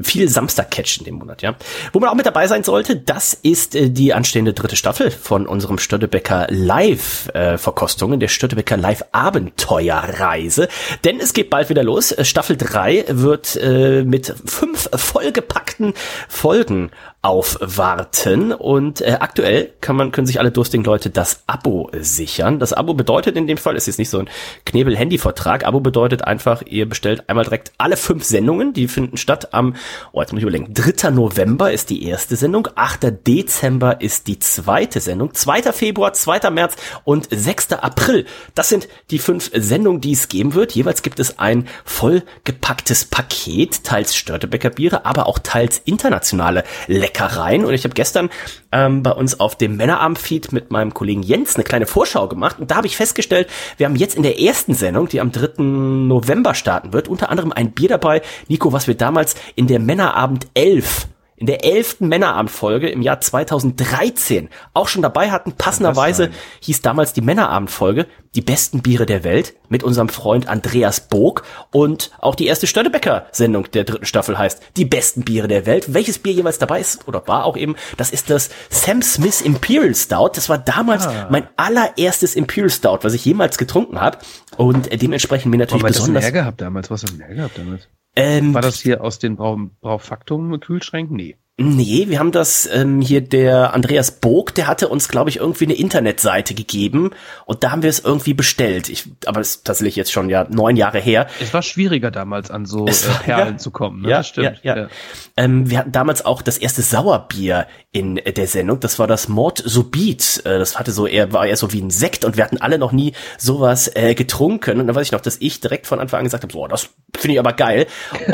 Viel Samstag-Catch in dem Monat, ja. Wo man auch mit dabei sein sollte, das ist äh, die anstehende dritte Staffel von unserem Störtebecker Live-Verkostungen, äh, der Störtebecker Live-Abenteuerreise. Denn es geht bald wieder los. Äh, Staffel 3 wird mit fünf vollgepackten Folgen aufwarten und äh, aktuell kann man können sich alle durstigen Leute das Abo sichern. Das Abo bedeutet in dem Fall ist jetzt nicht so ein Knebel-Handy-Vertrag. Abo bedeutet einfach, ihr bestellt einmal direkt alle fünf Sendungen, die finden statt am, oh jetzt muss ich überlegen, 3. November ist die erste Sendung, 8. Dezember ist die zweite Sendung, 2. Februar, 2. März und 6. April. Das sind die fünf Sendungen, die es geben wird. Jeweils gibt es ein vollgepacktes Paket, teils Störtebecker Biere, aber auch teils internationale Leckereien. Und ich habe gestern ähm, bei uns auf dem Männerarm-Feed mit meinem Kollegen Jens eine kleine Vorschau gemacht. Und da habe ich festgestellt, wir haben jetzt in der ersten Sendung, die am 3. November starten wird, unter anderem ein Bier dabei, Nico, was wir damals in der Männerabend 11 in der elften Männerabendfolge im Jahr 2013 auch schon dabei hatten. Passenderweise hieß damals die Männerabendfolge die besten Biere der Welt mit unserem Freund Andreas Bog und auch die erste Störtebecker-Sendung der dritten Staffel heißt die besten Biere der Welt. Welches Bier jeweils dabei ist oder war auch eben, das ist das Sam Smith Imperial Stout. Das war damals ah. mein allererstes Imperial Stout, was ich jemals getrunken habe und dementsprechend mir natürlich Aber besonders. Was gehabt damals? Was hast du mehr gehabt damals? Ähm, War das hier aus den Brau Braufaktum Kühlschränken? Nee. Nee, wir haben das ähm, hier der Andreas Bog, der hatte uns, glaube ich, irgendwie eine Internetseite gegeben und da haben wir es irgendwie bestellt. Ich, aber das ist tatsächlich jetzt schon ja neun Jahre her. Es war schwieriger damals an so äh, Perlen ja, zu kommen. Ne? Ja, das stimmt. Ja, ja. ja. Ähm, wir hatten damals auch das erste Sauerbier in äh, der Sendung. Das war das Mord Subit. Äh, das hatte so eher war eher so wie ein Sekt und wir hatten alle noch nie sowas äh, getrunken. Und dann weiß ich noch, dass ich direkt von Anfang an gesagt habe, boah, das finde ich aber geil.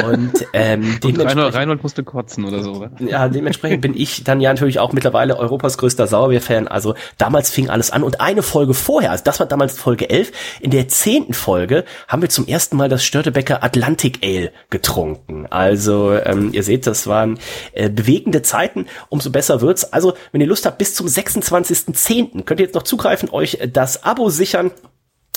Und ähm, <laughs> und Reinhold, Reinhold musste kotzen oder so. Oder? Ja, dementsprechend bin ich dann ja natürlich auch mittlerweile Europas größter Sauerbier-Fan. Also damals fing alles an und eine Folge vorher, also das war damals Folge 11, in der zehnten Folge haben wir zum ersten Mal das Störtebecker Atlantic Ale getrunken. Also ähm, ihr seht, das waren äh, bewegende Zeiten, umso besser wird's. Also wenn ihr Lust habt, bis zum 26.10. könnt ihr jetzt noch zugreifen, euch das Abo sichern.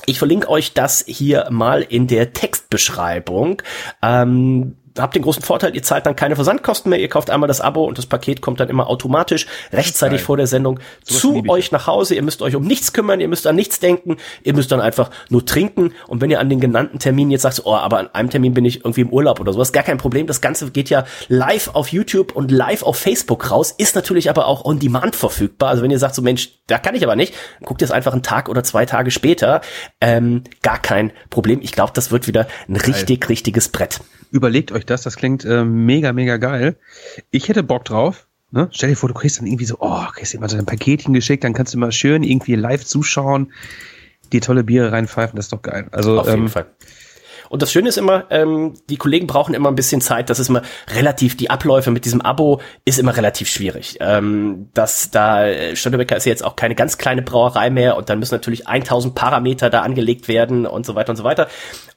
Ich verlinke euch das hier mal in der Textbeschreibung. Ähm, habt den großen Vorteil, ihr zahlt dann keine Versandkosten mehr, ihr kauft einmal das Abo und das Paket kommt dann immer automatisch rechtzeitig vor der Sendung so zu euch nach Hause. Ihr müsst euch um nichts kümmern, ihr müsst an nichts denken, ihr müsst dann einfach nur trinken und wenn ihr an den genannten Terminen jetzt sagt, oh, aber an einem Termin bin ich irgendwie im Urlaub oder sowas, gar kein Problem. Das Ganze geht ja live auf YouTube und live auf Facebook raus, ist natürlich aber auch on demand verfügbar. Also wenn ihr sagt, so Mensch, da kann ich aber nicht, guckt ihr es einfach einen Tag oder zwei Tage später. Ähm, gar kein Problem. Ich glaube, das wird wieder ein richtig, richtiges Brett. Überlegt euch das, das klingt äh, mega, mega geil. Ich hätte Bock drauf. Ne? Stell dir vor, du kriegst dann irgendwie so, oh, kriegst immer so ein Paketchen geschickt, dann kannst du mal schön irgendwie live zuschauen, die tolle Biere reinpfeifen, das ist doch geil. Also, Auf jeden ähm, Fall. Und das Schöne ist immer, ähm, die Kollegen brauchen immer ein bisschen Zeit. Das ist immer relativ, die Abläufe mit diesem Abo ist immer relativ schwierig. Ähm, dass da, äh, Störtebecker ist jetzt auch keine ganz kleine Brauerei mehr und dann müssen natürlich 1000 Parameter da angelegt werden und so weiter und so weiter.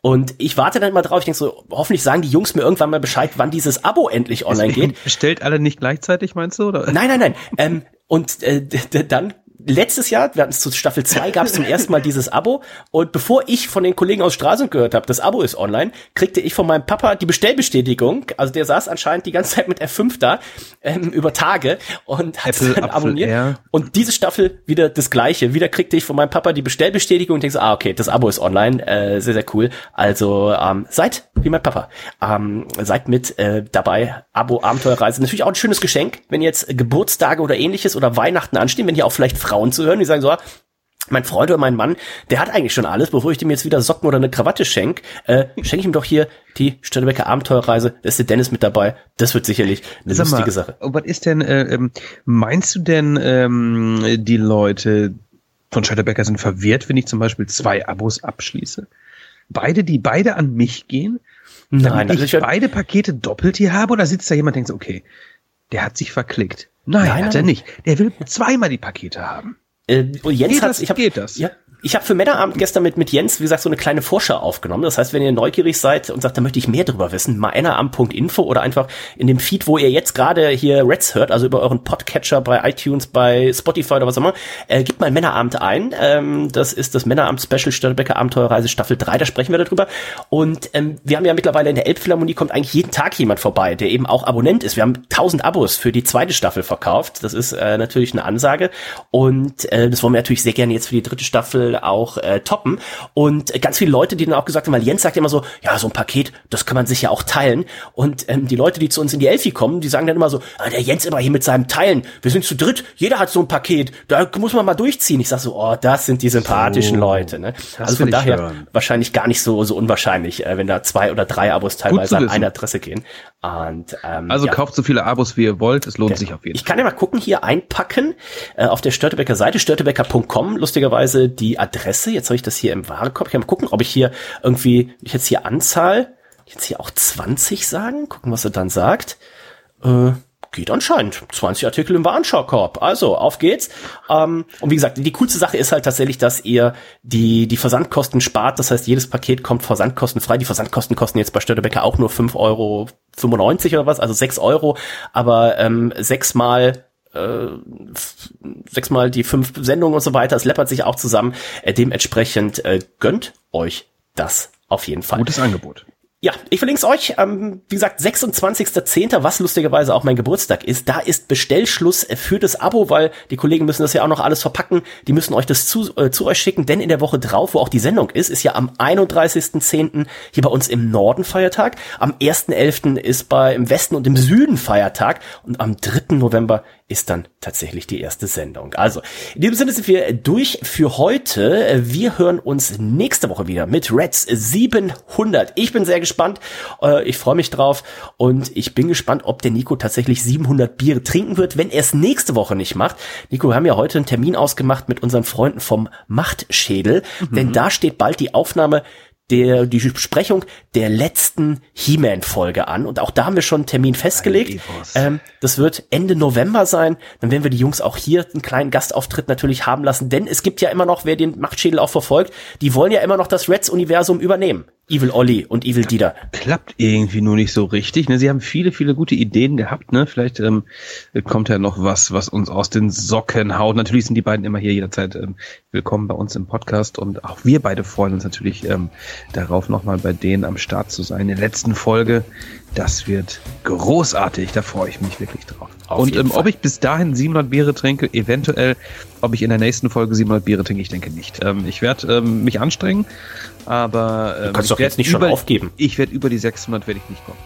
Und ich warte dann immer drauf, ich denke so, hoffentlich sagen die Jungs mir irgendwann mal Bescheid, wann dieses Abo endlich online <laughs> geht. Bestellt alle nicht gleichzeitig, meinst du? Oder? Nein, nein, nein. Ähm, und äh, dann letztes Jahr, wir hatten es zu Staffel 2, gab es zum ersten Mal dieses Abo. Und bevor ich von den Kollegen aus Straße gehört habe, das Abo ist online, kriegte ich von meinem Papa die Bestellbestätigung. Also der saß anscheinend die ganze Zeit mit F5 da, ähm, über Tage und hat Apple, dann abonniert. Apfel, und diese Staffel wieder das gleiche. Wieder kriegte ich von meinem Papa die Bestellbestätigung und denke so, ah, okay, das Abo ist online. Äh, sehr, sehr cool. Also ähm, seid wie mein Papa. Ähm, seid mit äh, dabei. Abo, Abenteuerreise. Natürlich auch ein schönes Geschenk, wenn jetzt Geburtstage oder ähnliches oder Weihnachten anstehen, wenn hier auch vielleicht Frauen zu hören, die sagen so, ah, mein Freund oder mein Mann, der hat eigentlich schon alles, bevor ich dem jetzt wieder Socken oder eine Krawatte schenk, äh, schenke ich ihm doch hier die Störtebecker Abenteuerreise, da ist der Dennis mit dabei, das wird sicherlich eine Sag lustige mal, Sache. Was ist denn, äh, ähm, meinst du denn, ähm, die Leute von Störtebecker sind verwirrt, wenn ich zum Beispiel zwei Abos abschließe? Beide, die beide an mich gehen? Nein, damit also ich ich, beide Pakete doppelt hier habe oder sitzt da jemand und denkt so, okay, der hat sich verklickt. Nein, Nein, hat er nein. nicht. Der will zweimal die Pakete haben. äh, und Jens Geht hat, das? ich hab, Geht das? Ja, ich habe für Männerabend gestern mit, mit Jens, wie gesagt, so eine kleine Vorschau aufgenommen. Das heißt, wenn ihr neugierig seid und sagt, da möchte ich mehr drüber wissen, männerabend.info oder einfach in dem Feed, wo ihr jetzt gerade hier Reds hört, also über euren Podcatcher bei iTunes, bei Spotify oder was auch immer, äh, gebt mal Männerabend ein. Ähm, das ist das Männerabend-Special Störtebecker Abenteuerreise Staffel 3, da sprechen wir darüber. Und ähm, wir haben ja mittlerweile in der Elbphilharmonie kommt eigentlich jeden Tag jemand vorbei, der eben auch Abonnent ist. Wir haben 1000 Abos für die zweite Staffel verkauft. Das ist äh, natürlich eine Ansage. Und äh, das wollen wir natürlich sehr gerne jetzt für die dritte Staffel auch äh, toppen. Und ganz viele Leute, die dann auch gesagt haben, weil Jens sagt immer so, ja, so ein Paket, das kann man sich ja auch teilen. Und ähm, die Leute, die zu uns in die Elfi kommen, die sagen dann immer so, ah, der Jens immer hier mit seinem Teilen, wir sind zu dritt, jeder hat so ein Paket, da muss man mal durchziehen. Ich sag so, oh, das sind die sympathischen So, Leute. Ne? Also von daher hören. wahrscheinlich gar nicht so, so unwahrscheinlich, äh, wenn da zwei oder drei Abos teilweise an eine Adresse gehen. Und, ähm, Also ja. kauft so viele Abos, wie ihr wollt. Es lohnt sich auf jeden Ich kann ja mal gucken, hier einpacken, äh, auf der Störtebecker Seite, störtebecker.com, lustigerweise die Adresse. Jetzt habe ich das hier im Warenkorb. Ich kann mal gucken, ob ich hier irgendwie, ich jetzt hier Anzahl, jetzt hier auch 20 sagen, gucken, was er dann sagt. Äh, geht anscheinend. 20 Artikel im Warenschaukorb. Also, auf geht's. Ähm, und wie gesagt, die coolste Sache ist halt tatsächlich, dass ihr die, die Versandkosten spart. Das heißt, jedes Paket kommt versandkostenfrei. Die Versandkosten kosten jetzt bei Störtebecker auch nur 5,95 Euro oder was, also 6 Euro. Aber ähm, sechsmal äh, sechsmal die fünf Sendungen und so weiter. Es läppert sich auch zusammen. Äh, dementsprechend äh, gönnt euch das auf jeden Fall. Gutes Angebot. Ja, ich verlinke es euch. Ähm, wie gesagt, 26.10., was lustigerweise auch mein Geburtstag ist, da ist Bestellschluss für das Abo, weil die Kollegen müssen das ja auch noch alles verpacken. Die müssen euch das zu, äh, zu euch schicken, denn in der Woche drauf, wo auch die Sendung ist, ist ja am 31.10. hier bei uns im Norden Feiertag. Am 1.11. ist bei im Westen und im Süden Feiertag und am 3. November ist dann tatsächlich die erste Sendung. Also, in diesem Sinne sind wir durch für heute. Wir hören uns nächste Woche wieder mit Reds 700. Ich bin sehr gespannt. Äh, Ich freue mich drauf und ich bin gespannt, ob der Nico tatsächlich 700 Biere trinken wird, wenn er es nächste Woche nicht macht. Nico, wir haben ja heute einen Termin ausgemacht mit unseren Freunden vom Machtschädel, denn da steht bald die Aufnahme der, die Besprechung der letzten He-Man-Folge an. Und auch da haben wir schon einen Termin festgelegt. Ähm, das wird Ende November sein. Dann werden wir die Jungs auch hier einen kleinen Gastauftritt natürlich haben lassen. Denn es gibt ja immer noch, wer den Machtschädel auch verfolgt, die wollen ja immer noch das Reds-Universum übernehmen. Evil Olli und Evil Dieter. klappt irgendwie nur nicht so richtig. Ne? Sie haben viele, viele gute Ideen gehabt. Ne? Vielleicht ähm, kommt ja noch was, was uns aus den Socken haut. Natürlich sind die beiden immer hier jederzeit ähm, willkommen bei uns im Podcast und auch wir beide freuen uns natürlich ähm, darauf, nochmal bei denen am Start zu sein. In der letzten Folge, das wird großartig. Da freue ich mich wirklich drauf. Auf und ähm, ob ich bis dahin 700 Biere trinke, eventuell, ob ich in der nächsten Folge 700 Biere trinke, ich denke nicht. Ähm, ich werde ähm, mich anstrengen, aber ähm, kannst ich doch jetzt nicht schon über, aufgeben. Ich werde über die 600 werde ich nicht kommen.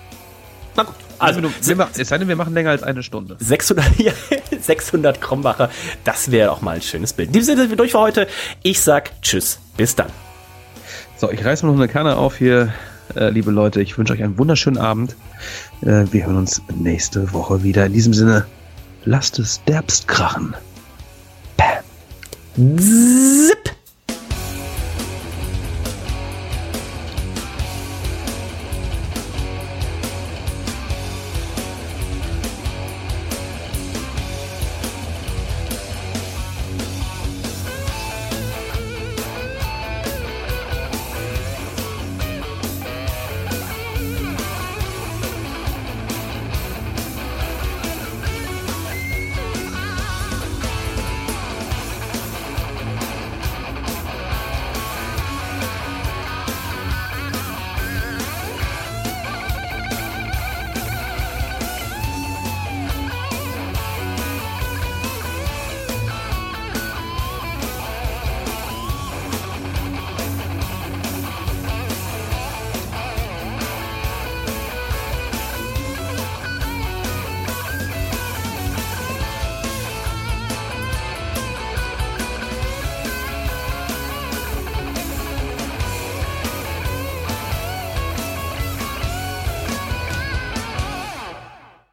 Na gut. Also, Also, wir, es sei denn, wir machen länger als eine Stunde. 600, <laughs> ja, 600 Krombacher, das wäre auch mal ein schönes Bild. In diesem Sinne sind wir durch für heute. Ich sag Tschüss, bis dann. So, ich reiß mal noch eine Kanne auf hier, äh, liebe Leute. Ich wünsche euch einen wunderschönen Abend. Äh, wir hören uns nächste Woche wieder. In diesem Sinne, lasst es derbst krachen. Bam.